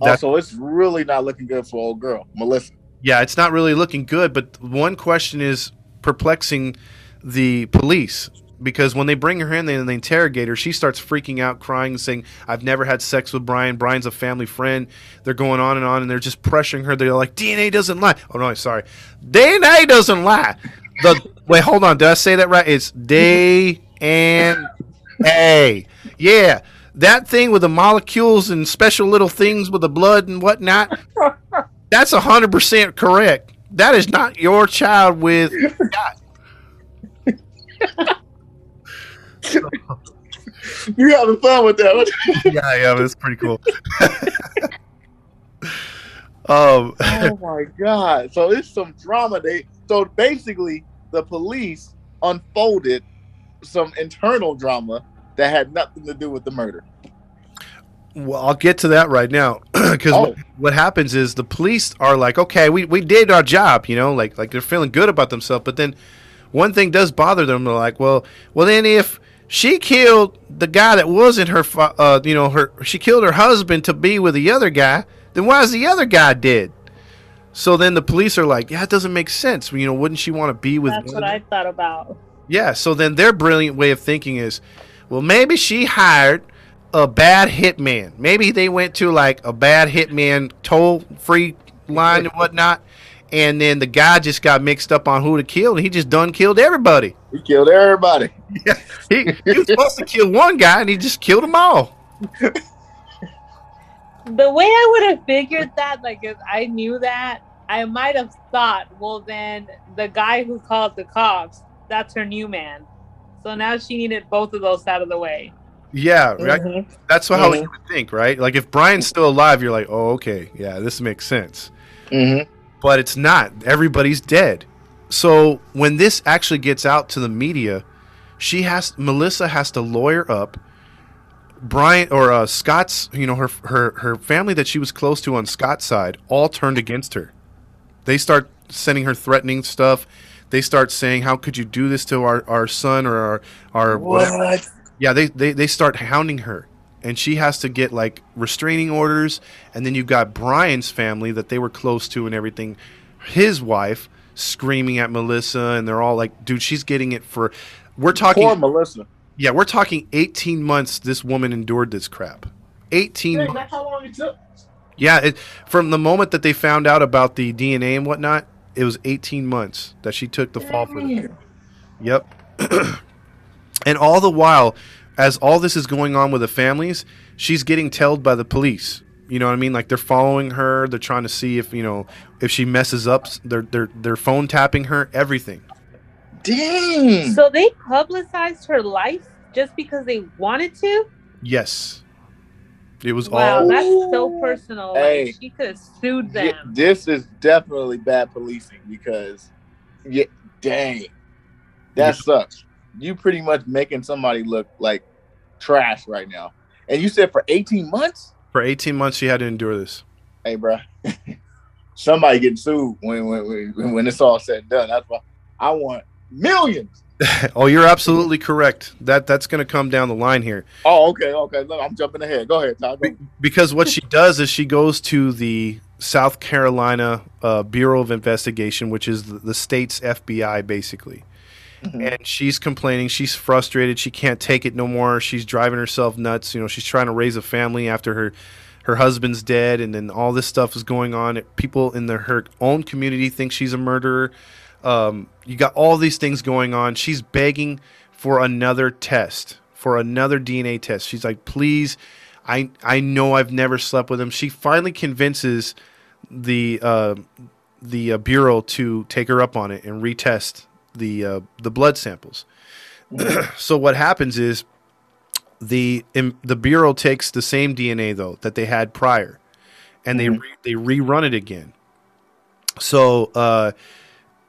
That- Also, it's really not looking good for old girl Melissa. Yeah, it's not really looking good. But one question is perplexing the police because when they bring her in and they interrogate her, she starts freaking out, crying, and saying, "I've never had sex with Brian. Brian's a family friend." They're going on and on, and they're just pressuring her. They're like, "DNA doesn't lie." Oh no, sorry, DNA doesn't lie. The wait, hold on. Did I say that right? It's D and A. Yeah, that thing with the molecules and special little things with the blood and whatnot. <laughs> That's hundred percent correct. That is not your child with Scott. <laughs> you having fun with that? <laughs> yeah, yeah, that's pretty cool. um, oh my god! So it's some drama. They so basically the police unfolded some internal drama that had nothing to do with the murder. Well, I'll get to that right now <clears throat> because Oh. what, what happens is the police are like, okay, we, we did our job, you know, like like they're feeling good about themselves, but then one thing does bother them. They're like, well, well, then if she killed the guy that wasn't her, uh, you know, her she killed her husband to be with the other guy, then why is the other guy dead? So then the police are like, yeah, it doesn't make sense. You know, wouldn't she want to be with? That's what I thought about. Yeah, so then their brilliant way of thinking is, well, maybe she hired a bad hitman. Maybe they went to like a bad hitman toll free line and whatnot, and then the guy just got mixed up on who to kill, and he just done killed everybody. He killed everybody. He, he was supposed to kill one guy, and he just killed them all. The way I would have figured that, like, if I knew that, I might have thought, well, then the guy who called the cops, that's her new man. So now she needed both of those out of the way. Yeah, right? Mhm. that's how Mhm. you would think, right? Like if Brian's still alive, you're like, oh, okay, yeah, this makes sense. Mhm. but it's not. Everybody's dead. So when this actually gets out to the media, she has Melissa has to lawyer up Brian or uh, Scott's, you know, her her her family that she was close to on Scott's side all turned against her. They start sending her threatening stuff. They start saying, "How could you do this to our, our son or our our whatever?" What? Yeah, they, they they start hounding her, and she has to get like restraining orders. And then you've got Brian's family that they were close to and everything. His wife screaming at Melissa, and they're all like, "Dude, she's getting it for." We're talking, Poor Melissa. yeah, we're talking 18 months. This woman endured this crap. 18 Dang, months. that's how long it took. Yeah, it, from the moment that they found out about the DNA and whatnot, it was 18 months that she took the fall for this. Yep. <clears throat> and all the while, as all this is going on with the families, she's getting tailed by the police. You know what I mean? Like they're following her. They're trying to see if you know if she messes up. They're they're they're phone tapping her. Everything. Dang. So they publicized her life just because they wanted to? Yes. It was Wow, all. that's so personal. Hey. Like, she could have sued Yeah, them. this is definitely bad policing because, yeah, dang, that sucks. You pretty much making somebody look like trash right now. And you said for 18 months? For 18 months, she had to endure this. Hey, bro, <laughs> somebody getting sued when, when when when it's all said and done. That's why I want millions. <laughs> oh, you're absolutely correct. That that's going to come down the line here. Oh, okay, okay. Look, I'm jumping ahead. Go ahead, Todd. Go. because what she does is she goes to the South Carolina uh, Bureau of Investigation, which is the, the state's FBI, basically. Mhm. And she's complaining. She's frustrated. She can't take it no more. She's driving herself nuts. You know, she's trying to raise a family after her her husband's dead, and then all this stuff is going on. People in the, her own community think she's a murderer. Um, you got all these things going on. She's begging for another test, for another DNA test. She's like, please, I I know I've never slept with him. She finally convinces the uh, the uh, bureau to take her up on it and retest the uh, the blood samples. <clears throat> so what happens is the im, the bureau takes the same DNA though that they had prior, and they re, they rerun it again. So uh,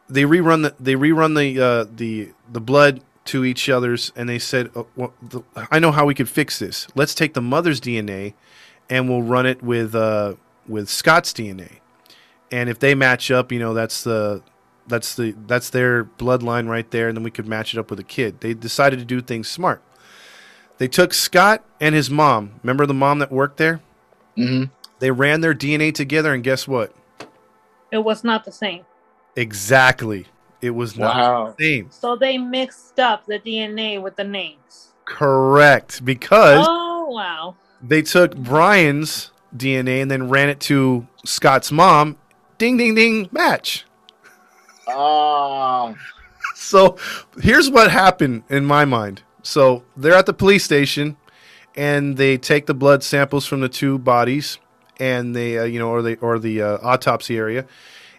they rerun the they rerun the uh, the the blood to each other's, and they said, oh, well, the, "I know how we could fix this. Let's take the mother's DNA, and we'll run it with uh, with Scott's DNA, and if they match up, you know that's the that's the that's their bloodline right there, and then we could match it up with a kid. They decided to do things smart. They took Scott and his mom. Remember the mom that worked there? hmm They ran their DNA together, and guess what? It was not the same. Exactly. It was not Wow. the same. So they mixed up the DNA with the names. Correct. Because Oh, wow. they took Brian's DNA and then ran it to Scott's mom. Ding, ding, ding, match. Ah, So here's what happened in my mind. So they're at the police station and they take the blood samples from the two bodies and they, uh, you know, or they, or the uh, autopsy area.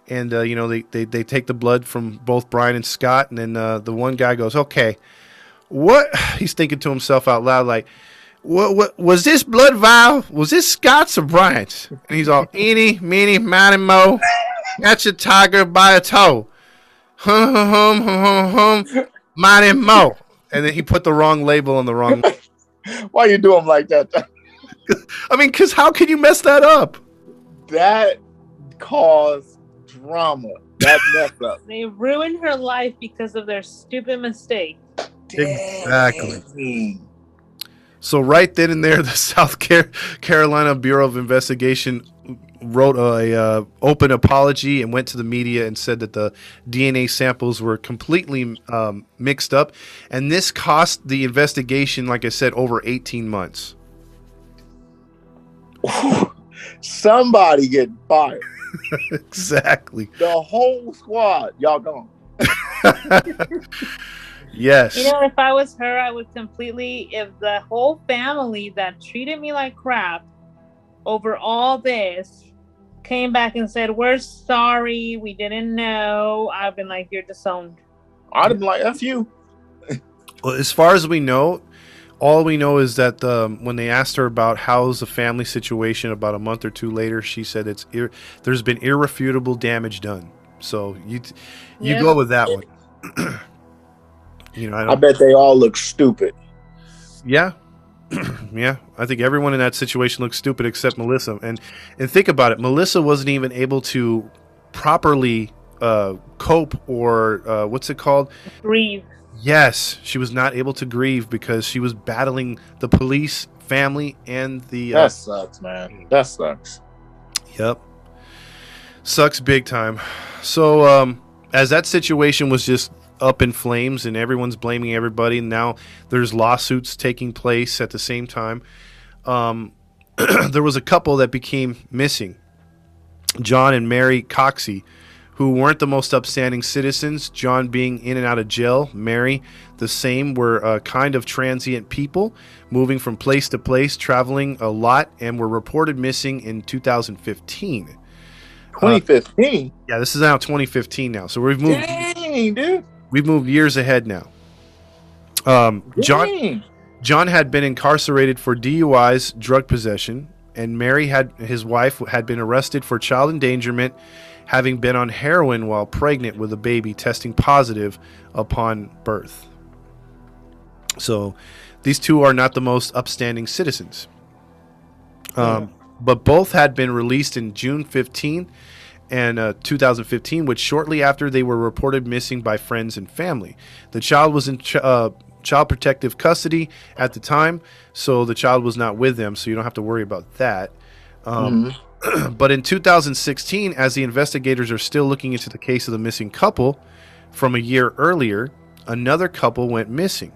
And, uh, you know, they, they, they take the blood from both Brian and Scott. And then uh, the one guy goes, okay, what <sighs> he's thinking to himself out loud like what, what was this blood vial was this scott's or Brian's and he's all eeny meeny miny mo got your tiger by a toe hum hum hum hum hum mighty mo and then he put the wrong label on the wrong <laughs> Why you do him like that? i mean because how can you mess that up That caused drama. That <laughs> mess up. They ruined her life because of their stupid mistake. Exactly. Dang. So right then and there, the <laughs> South Carolina Bureau of Investigation wrote a uh, open apology and went to the media and said that the DNA samples were completely um, mixed up, and this cost the investigation, like I said, over 18 months. <laughs> Somebody get fired. <laughs> exactly. The whole squad. Y'all gone. <laughs> Yes. You know, if I was her, I would completely, if the whole family that treated me like crap over all this came back and said, We're sorry, we didn't know, I've been like, You're disowned. I'd have been like, F you. <laughs> Well, as far as we know, all we know is that um, when they asked her about how's the family situation, about a month or two later, she said it's ir- there's been irrefutable damage done. So you t- you Yeah. go with that one. <clears throat> you know, I I don't, bet they all look stupid. yeah, <clears throat> yeah. I think everyone in that situation looks stupid except Melissa. And and think about it, Melissa wasn't even able to properly uh, cope or uh, what's it called? Grieve. Yes, she was not able to grieve because she was battling the police, family, and the. Uh, That sucks, man. That sucks. Yep. Sucks big time. So, um, as that situation was just up in flames and everyone's blaming everybody, now there's lawsuits taking place at the same time. Um, <clears throat> there was a couple that became missing John and Mary Coxie, who weren't the most upstanding citizens. John being in and out of jail, Mary the same, were uh, kind of transient people moving from place to place, traveling a lot, and were reported missing in 2015. 2015. Yeah, this is now 2015 now, so we've moved Dang, dude. We've moved years ahead now. Um, John John had been incarcerated for DUIs, drug possession, and Mary had his wife had been arrested for child endangerment, having been on heroin while pregnant with a baby, testing positive upon birth. So, these two are not the most upstanding citizens. Um, but both had been released in June 15 and uh, 2015, which shortly after they were reported missing by friends and family. The child was in ch- uh, child protective custody at the time, so the child was not with them, so you don't have to worry about that. Um, <clears throat> but in 2016, as the investigators are still looking into the case of the missing couple from a year earlier, another couple went missing.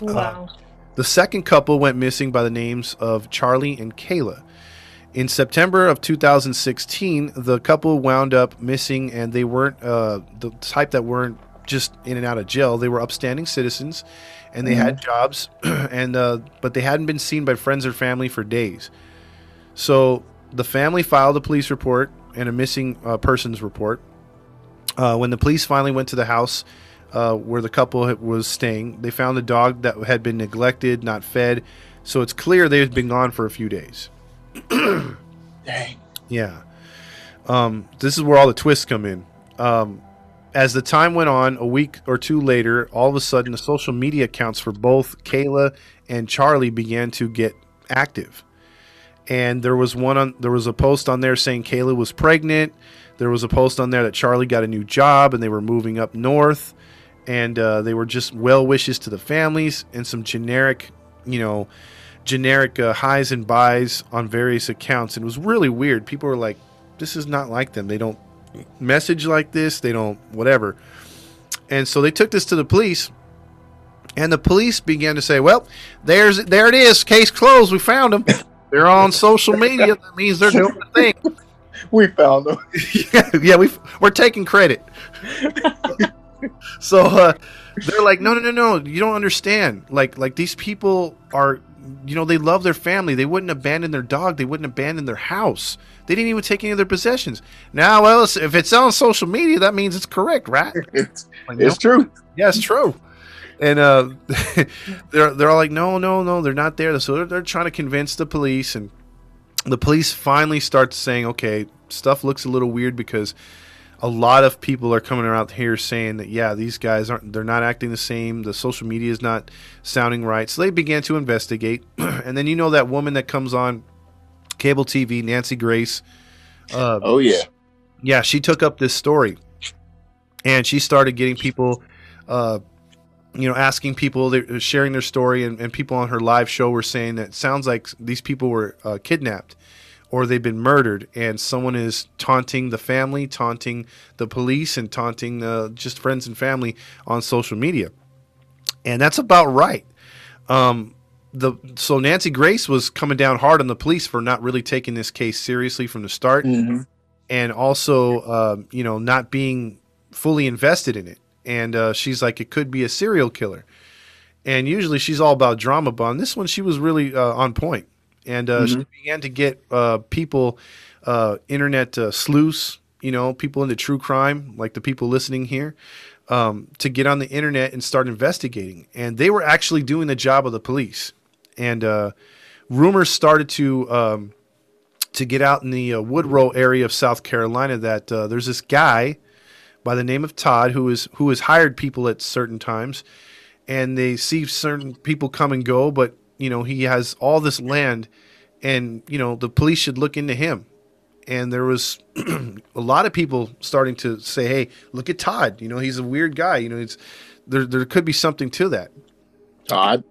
Wow. The second couple went missing by the names of Charlie and Kala. In September of 2016, the couple wound up missing, and they weren't uh, the type that weren't just in and out of jail. They were upstanding citizens, and they had jobs, <clears throat> and uh, but they hadn't been seen by friends or family for days. So the family filed a police report and a missing uh, persons report. Uh, when the police finally went to the house uh, where the couple was staying, they found a dog that had been neglected, not fed. So it's clear they had been gone for a few days. <clears throat> Dang. Yeah. Um, this is where all the twists come in. Um, as the time went on, a week or two later, all of a sudden, the social media accounts for both Kala and Charlie began to get active. And there was one on there was a post on there saying Kala was pregnant. There was a post on there that Charlie got a new job and they were moving up north. And uh, they were just well wishes to the families and some generic, you know, generic uh, highs and buys on various accounts. And it was really weird. People were like, this is not like them. They don't message like this. They don't whatever. And so they took this to the police. And the police began to say, well, there's there it is. Case closed. We found them. They're on social media. That means they're doing the thing. <laughs> We found them. <laughs> yeah, yeah, we we're taking credit. <laughs> so uh, they're like, no, no, no, no, you don't understand. Like, like these people are, you know, they love their family. They wouldn't abandon their dog. They wouldn't abandon their house. They didn't even take any of their possessions. Now, well, if it's on social media, that means it's correct, right? <laughs> It's, Like, no, true. yeah, it's true. and uh, <laughs> they're they're all like, no, no, no, they're not there. So they're, they're trying to convince the police, and the police finally start saying, okay, stuff looks a little weird because a lot of people are coming around here saying that yeah, these guys aren't they're not acting the same. The social media is not sounding right. So they began to investigate, <clears throat> and then you know that woman that comes on cable TV, Nancy Grace. Uh, Oh yeah. yeah, she took up this story, and she started getting people, uh, you know, asking people, they're sharing their story, and, and people on her live show were saying that it sounds like these people were uh, kidnapped, or they've been murdered, and someone is taunting the family, taunting the police, and taunting uh, just friends and family on social media, and that's about right. Um, the so Nancy Grace was coming down hard on the police for not really taking this case seriously from the start Mhm. and also um, you know not being fully invested in it and uh, she's like it could be a serial killer and usually she's all about drama but on this one she was really uh, on point and uh, she began to get uh, people uh, internet uh, sleuths you know people into true crime like the people listening here um, to get on the internet and start investigating. And they were actually doing the job of the police. And uh, rumors started to um, to get out in the uh, Woodrow area of South Carolina that uh, there's this guy by the name of Todd who is who has hired people at certain times, and they see certain people come and go, but you know he has all this land, and you know the police should look into him. And there was <clears throat> a lot of people starting to say, "Hey, look at Todd. You know he's a weird guy. You know it's there. There could be something to that." Todd.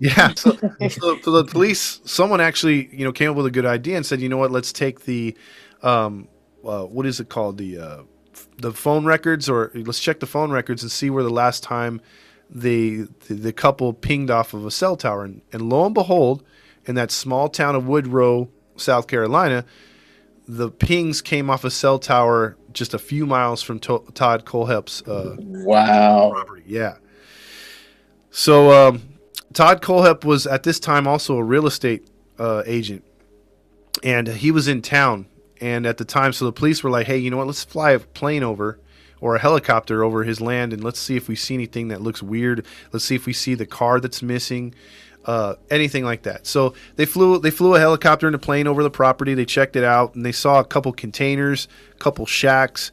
Yeah. <laughs> So, so, so the police, someone actually, you know, came up with a good idea and said, you know what, let's take the, um, uh, what is it called, the, uh, the phone records, or let's check the phone records and see where the last time the the, the couple pinged off of a cell tower, and, and lo and behold, in that small town of Woodrow, South Carolina, the pings came off a cell tower just a few miles from to- Todd Kohlhepp's uh, Wow. property. Yeah. So um, Todd Kohlhepp was at this time also a real estate uh, agent, and he was in town. And at the time, so the police were like, "Hey, you know what? Let's fly a plane over." Or a helicopter over his land, and let's see if we see anything that looks weird. Let's see if we see the car that's missing, uh, anything like that. So they flew they flew a helicopter and a plane over the property. They checked it out, and they saw a couple containers, a couple shacks,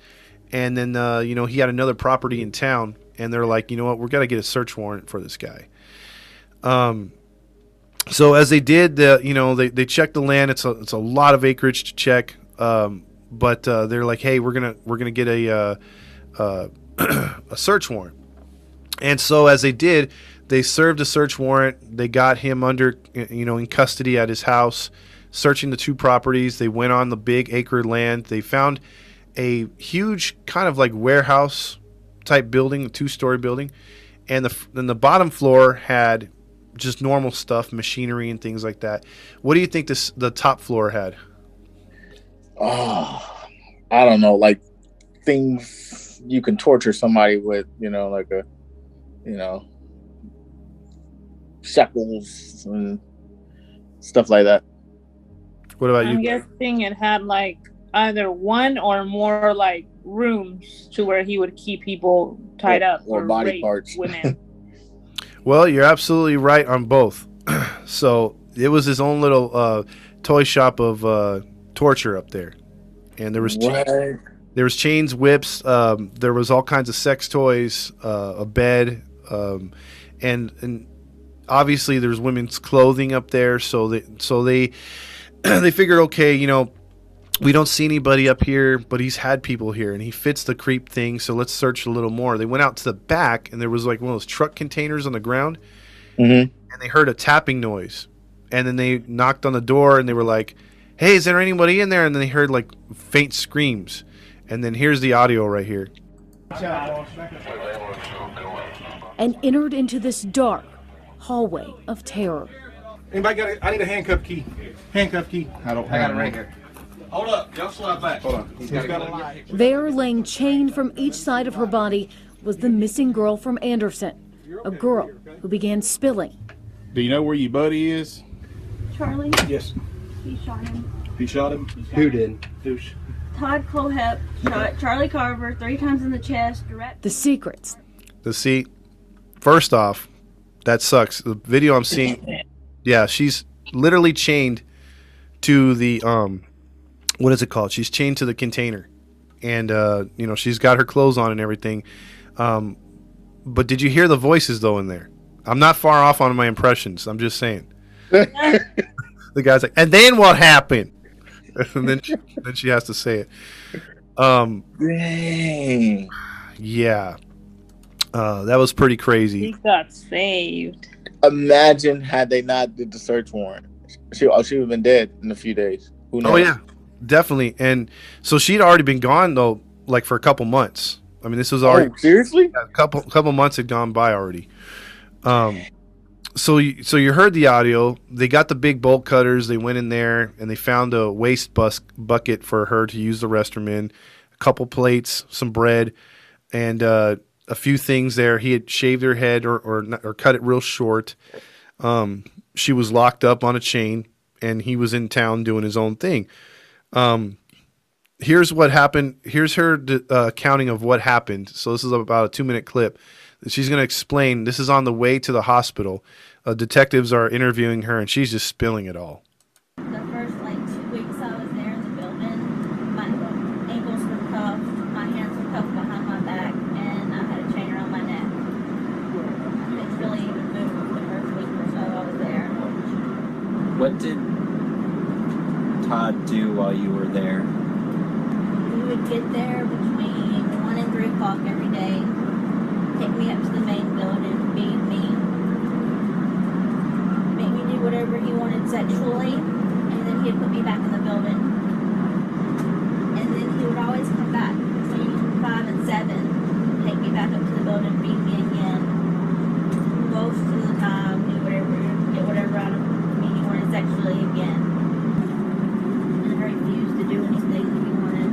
and then uh, you know he had another property in town, and they're like, you know what, we're to get a search warrant for this guy. Um, so as they did, the you know they, they checked the land. It's a it's a lot of acreage to check, um, but uh, they're like, hey, we're gonna we're gonna get a uh, <clears throat> a search warrant. And so as they did, they served a search warrant. They got him under you know in custody at his house, searching the two properties. They went on the big acre land. They found a huge kind of like warehouse type building, a two story building, and the then the bottom floor had just normal stuff, machinery and things like that. What do you think this the top floor had? Oh, I don't know, like things you can torture somebody with, you know, like a, you know, shackles and stuff like that. What about you? I'm guessing it had like either one or more like rooms to where he would keep people tied Or- up or or body parts. women. <laughs> Well, you're absolutely right on both. <clears throat> so it was his own little uh, toy shop of uh, torture up there, and there was cha- What? There was chains, whips. Um, there was all kinds of sex toys, uh, a bed, um, and and obviously there's women's clothing up there. So they so they <clears throat> they figured, okay, you know, we don't see anybody up here, but he's had people here, and he fits the creep thing. So let's search a little more. They went out to the back, and there was like one of those truck containers on the ground, Mhm. and they heard a tapping noise, and then they knocked on the door, and they were like, "Hey, is there anybody in there?" And then they heard like faint screams, and then here's the audio right here. and entered into this dark hallway of terror. Anybody got a, I need a handcuff key. Handcuff key. I don't I have got it right here. Hold up, y'all slide back. Hold on. He's got a lie. There, laying chained from each side of her body, was the missing girl from Anderson, a girl who began spilling. Do you know where your buddy is? Charlie, Yes. he shot him. He shot him. Who did? Douche. Todd Kohlhepp shot Charlie Carver three times in the chest, direct The secrets The seat. first off, that sucks. The video I'm seeing, yeah, she's literally chained to the um, what is it called? She's chained to the container, and uh, you know she's got her clothes on and everything. Um, but did you hear the voices though in there? I'm not far off on my impressions. I'm just saying. <laughs> the guy's like, and then what happened? <laughs> and then she, then she has to say it. Um, Dang. yeah, uh, that was pretty He crazy. got saved. Imagine had they not did the search warrant. She oh, she would have been dead in a few days. Who knows? Oh yeah, definitely. And so she'd already been gone though, like for a couple months. I mean, this was already Oh, seriously? a couple couple months had gone by already. Um, so you, so you heard the audio. They got the big bolt cutters. They went in there and they found a waste bus bucket for her to use the restroom in. A couple plates, some bread, and uh, a few things there. He had shaved her head or or, or cut it real short. Um, she was locked up on a chain, and he was in town doing his own thing. Um, here's what happened. Here's her uh, accounting of what happened. So this is about a two minute clip. She's going to explain. This is on the way to the hospital. Uh, detectives are interviewing her, and she's just spilling it all. The first like two weeks I was there in the building, my ankles were cuffed, my hands were cuffed behind my back, and I had a chain around my neck. I couldn't really even move the first week or so I was there. What did Todd do while you were there? We would get there between one and three o'clock every day, take me up to the main building, feed me, make me do whatever he wanted sexually, and then he'd put me back in the building. And then he would always come back between five and seven, take me back up to the building, beat me again. Most of the time, do whatever, get whatever out of me he wanted sexually again. And I refused to do anything that he wanted.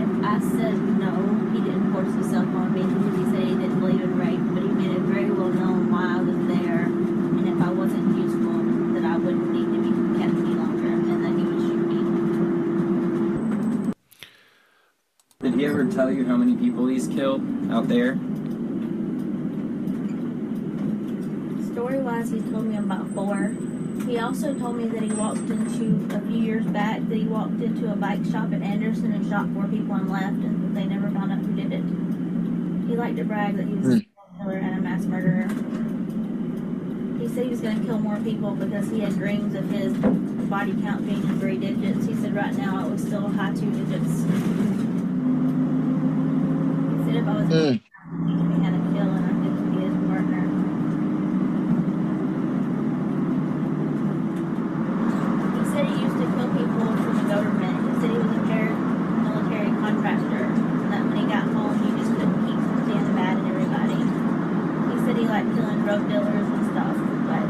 If I said no, he didn't force himself on me because he said he didn't believe in rape, but he made it very well known why I was there, and if I wasn't useful, that I wouldn't need to be kept any longer, and that he would shoot me. Did he ever tell you how many people he's killed out there? Story wise, he told me about four. He also told me that he walked into a few years back that he walked into a bike shop in Anderson and shot four people and left, and they never found out who did it. He liked to brag that he was a serial hmm. killer and a mass murderer. He said he was going to kill more people because he had dreams of his body count being in three digits. He said right now it was still high two digits. He said if I was Mm. he could be had a kill and I could be his partner. He said he used to kill people for the government. He said he was a paramilitary contractor. And that when he got home, he just couldn't keep from seeing the bad in everybody. He said he liked killing drug dealers and stuff, but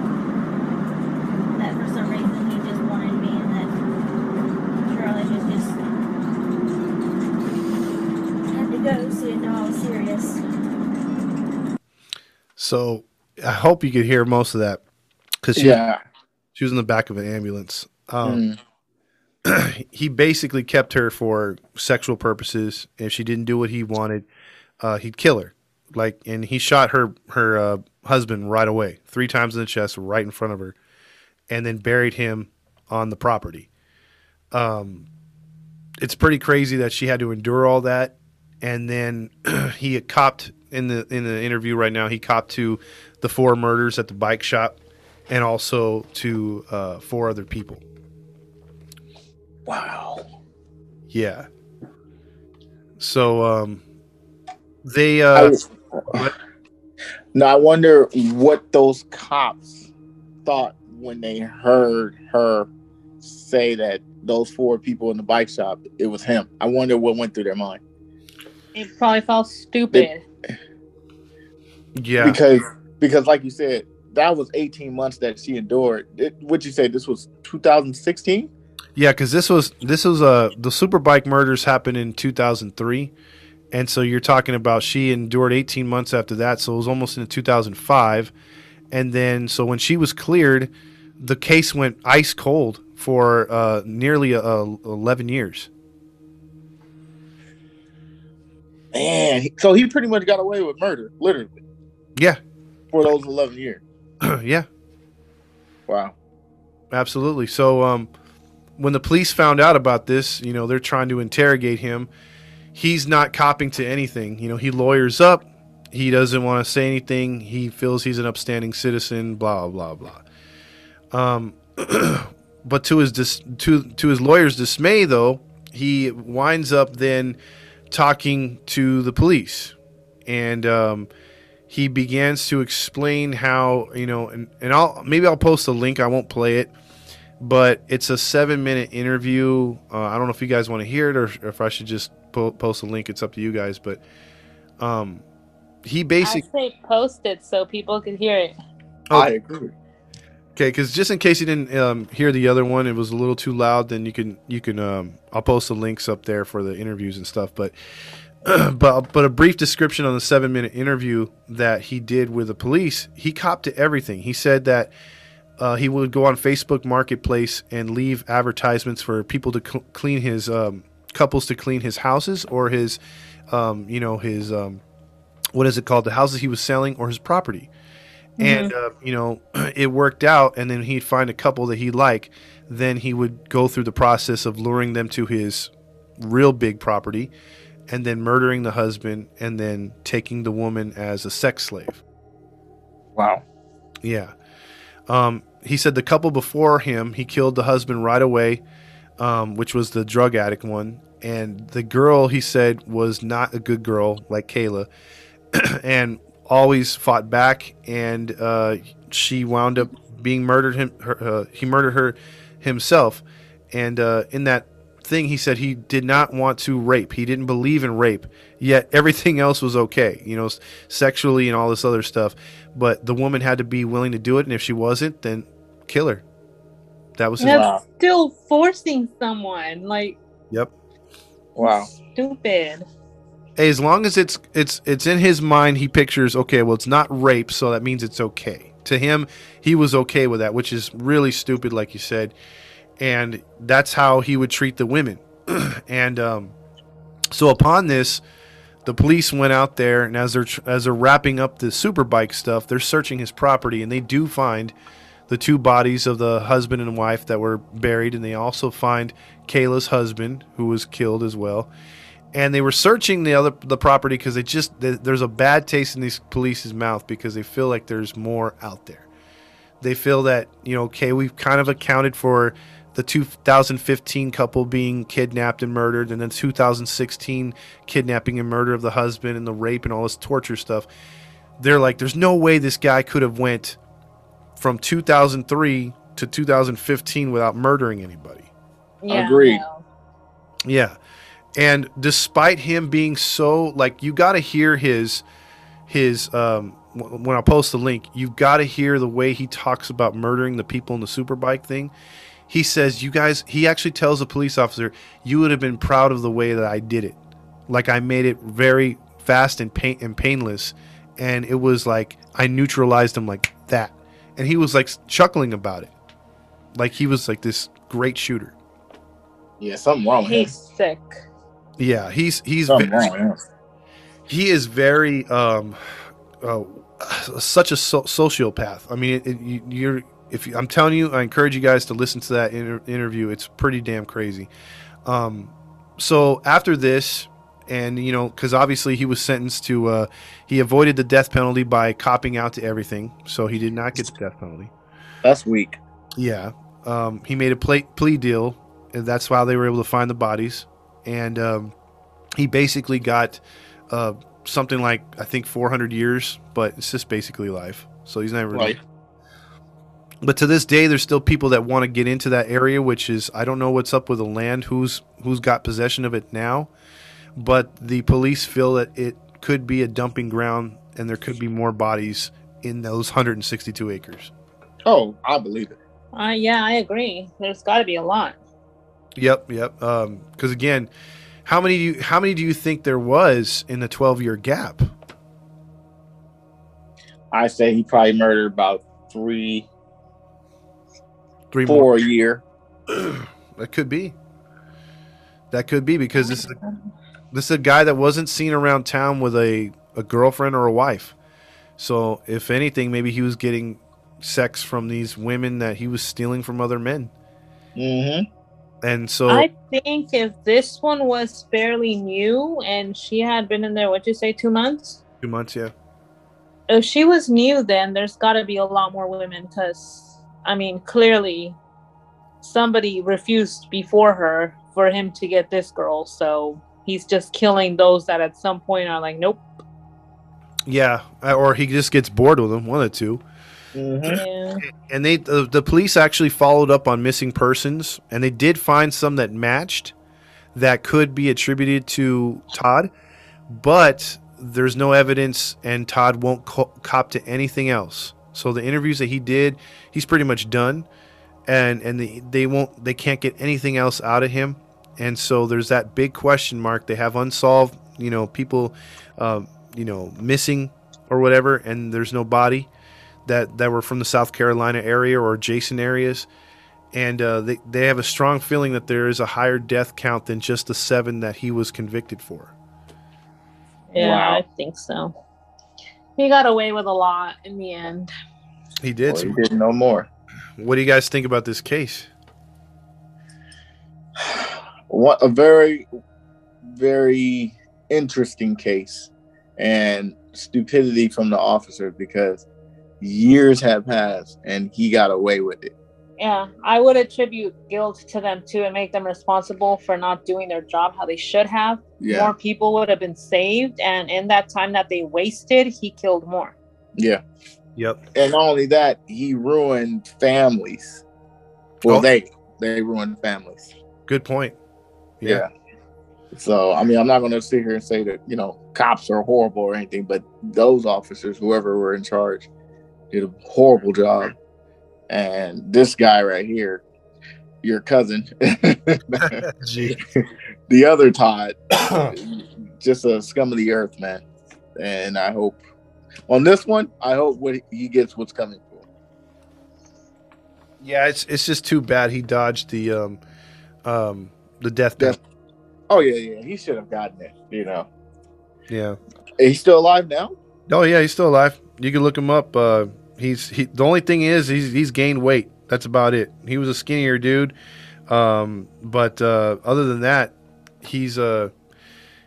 that for some reason he just wanted me and that Charlie was just had to go so he didn't know I was serious. So I hope you could hear most of that because she, Yeah. she was in the back of an ambulance. Um, Mm. <clears throat> he basically kept her for sexual purposes. If she didn't do what he wanted, uh, he'd kill her. Like, and he shot her her uh, husband right away, three times in the chest, right in front of her, and then buried him on the property. Um, it's pretty crazy that she had to endure all that, and then <clears throat> he copped in the in the interview right now. He copped to the four murders at the bike shop, and also to uh, four other people. Wow. Yeah. So um they I uh was- now I wonder what those cops thought when they heard her say that those four people in the bike shop it was him. I wonder what went through their mind He probably felt stupid. Yeah. because because like you said that was 18 months that she endured. It, would you say this was 2016? Yeah, cuz this was this was uh the Superbike murders happened in 2003 and so you're talking about she endured 18 months after that, so it was almost into 2005 and then so when she was cleared, the case went ice cold for uh nearly uh, 11 years. Man, so he pretty much got away with murder, literally, Yeah, for those 11 years. <clears throat> yeah, Wow. absolutely. So, um, when the police found out about this, you know, they're trying to interrogate him. He's not copping to anything. You know, he lawyers up. He doesn't want to say anything. He feels he's an upstanding citizen. Blah blah blah. Um, <clears throat> but to his dis- to to his lawyer's dismay, though, he winds up then talking to the police, and um, he begins to explain how you know, and, and I'll maybe I'll post a link. I won't play it, but it's a seven minute interview. Uh, I don't know if you guys want to hear it or, or if I should just po- post a link. It's up to you guys, but um, he basically say post it so people can hear it. Oh. I agree. Okay, because just in case you didn't um, hear the other one, it was a little too loud. Then you can you can um, I'll post the links up there for the interviews and stuff. But <clears throat> but but a brief description on the seven minute interview that he did with the police. He copped to everything. He said that uh, he would go on Facebook Marketplace and leave advertisements for people to cl- clean his um, couples to clean his houses or his um, you know his um, what is it called the houses he was selling or his property and uh, you know <clears throat> it worked out and then he'd find a couple that he'd like then he would go through the process of luring them to his real big property and then murdering the husband and then taking the woman as a sex slave. Wow. yeah. Um, he said the couple before him he killed the husband right away um, which was the drug addict one. And the girl he said was not a good girl like Kala. <clears throat> And always fought back and uh, she wound up being murdered him her, uh, he murdered her himself. And uh, in that thing he said he did not want to rape he didn't believe in rape yet everything <laughs> else was okay you know sexually and all this other stuff but the woman had to be willing to do it and if she wasn't then kill her that was his That's Wow. still forcing someone. Like yep Wow. stupid. hey, as long as it's it's it's in his mind, he pictures okay. Well, it's not rape, so that means it's okay. To him, he was okay with that, which is really stupid, like you said, and that's how he would treat the women. <clears throat> and um, so upon this, the police went out there, and as they're as they're wrapping up the superbike stuff, they're searching his property, and they do find the two bodies of the husband and wife that were buried, and they also find Kala's husband, who was killed as well and they were searching the other the property because they just th- there's a bad taste in these police's mouth because they feel like there's more out there. They feel that you know, okay, we've kind of accounted for the 2015 couple being kidnapped and murdered, and then 2016 kidnapping and murder of the husband and the rape and all this torture stuff. They're like, there's no way this guy could have went from 2003 to 2015 without murdering anybody. Yeah, Agreed. Yeah. And despite him being so like you got to hear his his um w- when I post the link, you've got to hear the way he talks about murdering the people in the superbike thing. He says, "You guys," he actually tells a police officer, "You would have been proud of the way that I did it. Like I made it very fast and pain and painless, and it was like I neutralized him like that." And he was like chuckling about it. Like he was like this great shooter. Yeah, something wrong with him. He's sick. Yeah, he's he's Something very, wrong with him. he is very um uh, such a so- sociopath. I mean, it, it, you, you're if you, I'm telling you, I encourage you guys to listen to that inter- interview. It's pretty damn crazy. Um, so after this, and you know, because obviously he was sentenced to, uh, he avoided the death penalty by copping out to everything, so he did not get the death penalty. That's weak. Yeah. Um, he made a plea, plea deal, and that's why they were able to find the bodies. And um, he basically got uh, something like, I think, 400 years, but it's just basically life. So he's never really. But to this day, there's still people that want to get into that area, which is I don't know what's up with the land, who's who's got possession of it now, but the police feel that it could be a dumping ground, and there could be more bodies in those 162 acres. Oh, I believe it. Uh, yeah, I agree. There's got to be a lot. Yep, yep. Um, because again, how many do you how many do you think there was in the twelve year gap? I say he probably murdered about three, Three four more. a year. <clears throat> that could be. That could be because this is This is a guy that wasn't seen around town with a, a girlfriend or a wife. So, if anything, maybe he was getting sex from these women that he was stealing from other men. Mm-hmm. And so, I think if this one was fairly new and she had been in there, what'd you say, two months? two months, yeah. If she was new, then there's got to be a lot more women because, I mean, clearly somebody refused before her for him to get this girl. So he's just killing those that at some point are like, nope. Yeah, uh, or he just gets bored with them, one of the two. Yeah. And they the, the police actually followed up on missing persons, and they did find some that matched that could be attributed to Todd, but there's no evidence, and Todd won't co- cop to anything else. So the interviews that he did, he's pretty much done, and and they, they won't they can't get anything else out of him, and so there's that big question mark. They have unsolved, you know, people, um, you know, missing or whatever, and there's no body that that were from the South Carolina area or adjacent areas, and uh, they they have a strong feeling that there is a higher death count than just the seven that he was convicted for. Yeah, Wow. I think so. He got away with a lot in the end. He did. Well, he did no more. what do you guys think about this case? <sighs> What a very, very interesting case, and stupidity from the officer because years have passed and he got away with it. Yeah, I would attribute guilt to them too and make them responsible for not doing their job how they should have. Yeah. More people would have been saved, and in that time that they wasted, he killed more. Yeah. Yep. And not only that, he ruined families. Well, Oh. they they ruined families. Good point. Yeah. So I mean, I'm not going to sit here and say that you know cops are horrible or anything, but those officers, whoever were in charge, did a horrible job. And this guy right here, your cousin, <laughs> <laughs> the other Todd, <coughs> just a scum of the earth, man. And I hope on this one, I hope what he gets what's coming for. him. Yeah, it's it's just too bad he dodged the um um the death Death- penalty. Oh yeah, yeah, he should have gotten it. You know, Yeah. he's still alive now. Oh yeah, he's still alive. You can look him up. Uh, he's he. The only thing is he's he's gained weight. That's about it. He was a skinnier dude, um, but uh, other than that, he's a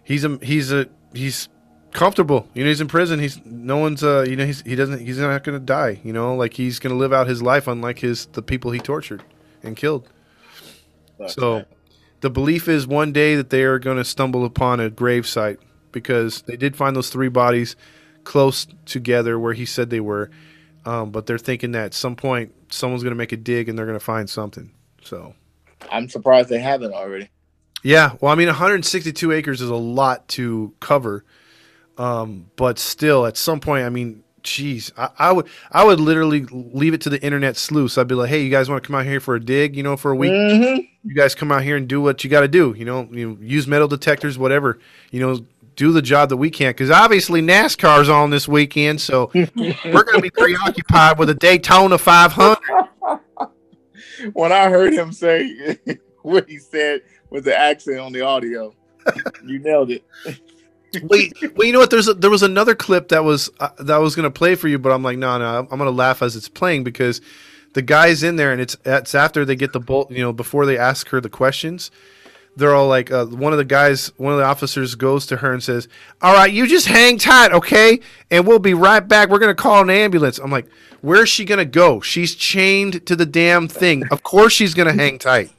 he's a he's a he's comfortable. You know, he's in prison. He's no one's uh you know he's he doesn't he's not gonna die. You know, like he's gonna live out his life unlike his the people he tortured and killed. So the belief is one day that they are going to stumble upon a grave site because they did find those three bodies close together where he said they were. Um, but they're thinking that at some point someone's going to make a dig and they're going to find something. So, I'm surprised they haven't already. yeah. Well, I mean, 162 acres is a lot to cover. Um, but still, at some point, I mean, jeez, I, I would, I would literally leave it to the internet sleuths. I'd be like, hey, you guys want to come out here for a dig? You know, for a week. Mhm. you guys come out here and do what you got to do. You know, you know, use metal detectors, whatever. You know, do the job that we can't. Because obviously NASCAR's on this weekend, so <laughs> we're going to be preoccupied with a Daytona 500. <laughs> when I heard him say <laughs> what he said with the accent on the audio, you nailed it. Wait, well, you know what? There's a, there was another clip that was uh, that I was to play for you, but I'm like, no, no, I'm to laugh as it's playing because the guy's in there, and it's it's after they get the bolt, you know, before they ask her the questions. They're all like, uh, one of the guys, one of the officers goes to her and says, "All right, you just hang tight, okay? And we'll be right back. We're gonna call an ambulance." I'm like, "Where's she gonna go? She's chained to the damn thing. Of course she's gonna hang tight."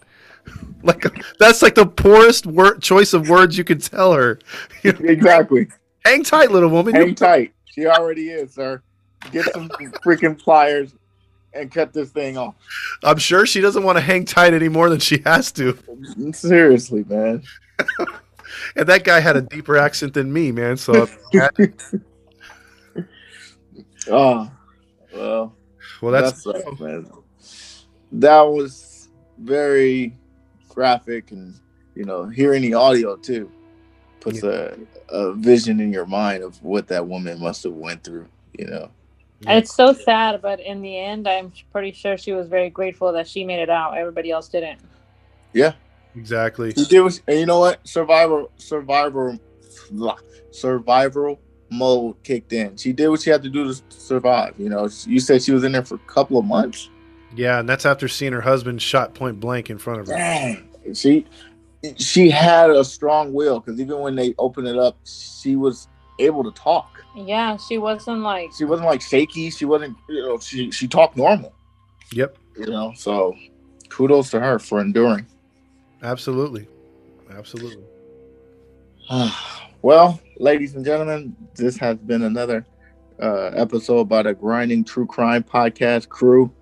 Like that's like the poorest word choice of words you could tell her. You <laughs> know, Exactly. hang tight, little woman. Hang tight. She already is, sir. Get some freaking pliers and cut this thing off. I'm sure she doesn't want to hang tight any more than she has to. Seriously, man. <laughs> And that guy had a deeper accent than me, man. So Oh, <laughs> well, well, that's, that sucks, man. That was very graphic, and you know, hearing the audio too puts a, a vision in your mind of what that woman must have went through. You know, It's so sad, but in the end, I'm pretty sure she was very grateful that she made it out. Everybody else didn't. yeah, Exactly. She did what, and you know what? Survivor, survivor, blah, survival mode kicked in. She did what she had to do to survive. You know, you said she was in there for a couple of months. Yeah, and that's after seeing her husband shot point blank in front of her. Dang, she she had a strong will because even when they opened it up, she was able to talk. Yeah, she wasn't like She wasn't like shaky. She wasn't, you know, she she talked normal. Yep, You know, so kudos to her for enduring. absolutely, absolutely. <sighs> well, ladies and gentlemen, this has been another uh, episode by the Grinding True Crime Podcast crew.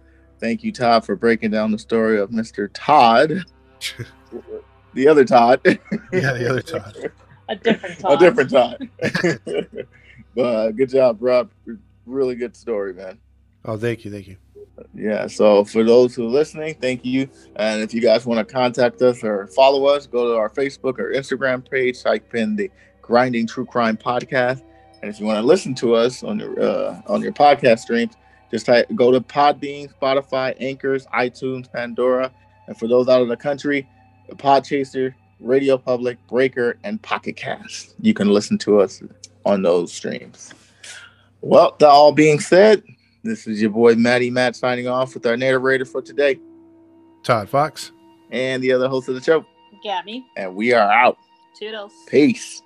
Thank you, Todd, for breaking down the story of Mr. Todd, <laughs> the other Todd, Yeah, the other Todd. <laughs> a different Todd. a different Todd. <laughs> but uh, good job, bro. Really good story, man. Oh, thank you, thank you. Yeah. So for those who are listening, thank you. And if you guys want to contact us or follow us, go to our Facebook or Instagram page, type in the Grinding True Crime Podcast. And if you want to listen to us on your uh, on your podcast streams, just type, go to Podbean, Spotify, Anchors, iTunes, Pandora, and for those out of the country, Podchaser, Radio Public, Breaker, and Pocket Cast. You can listen to us on those streams. Well, that all being said, this is your boy Matty Matt signing off with our narrator for today Todd Fox. and the other host of the show. Gabby, And we are out. toodles. Peace.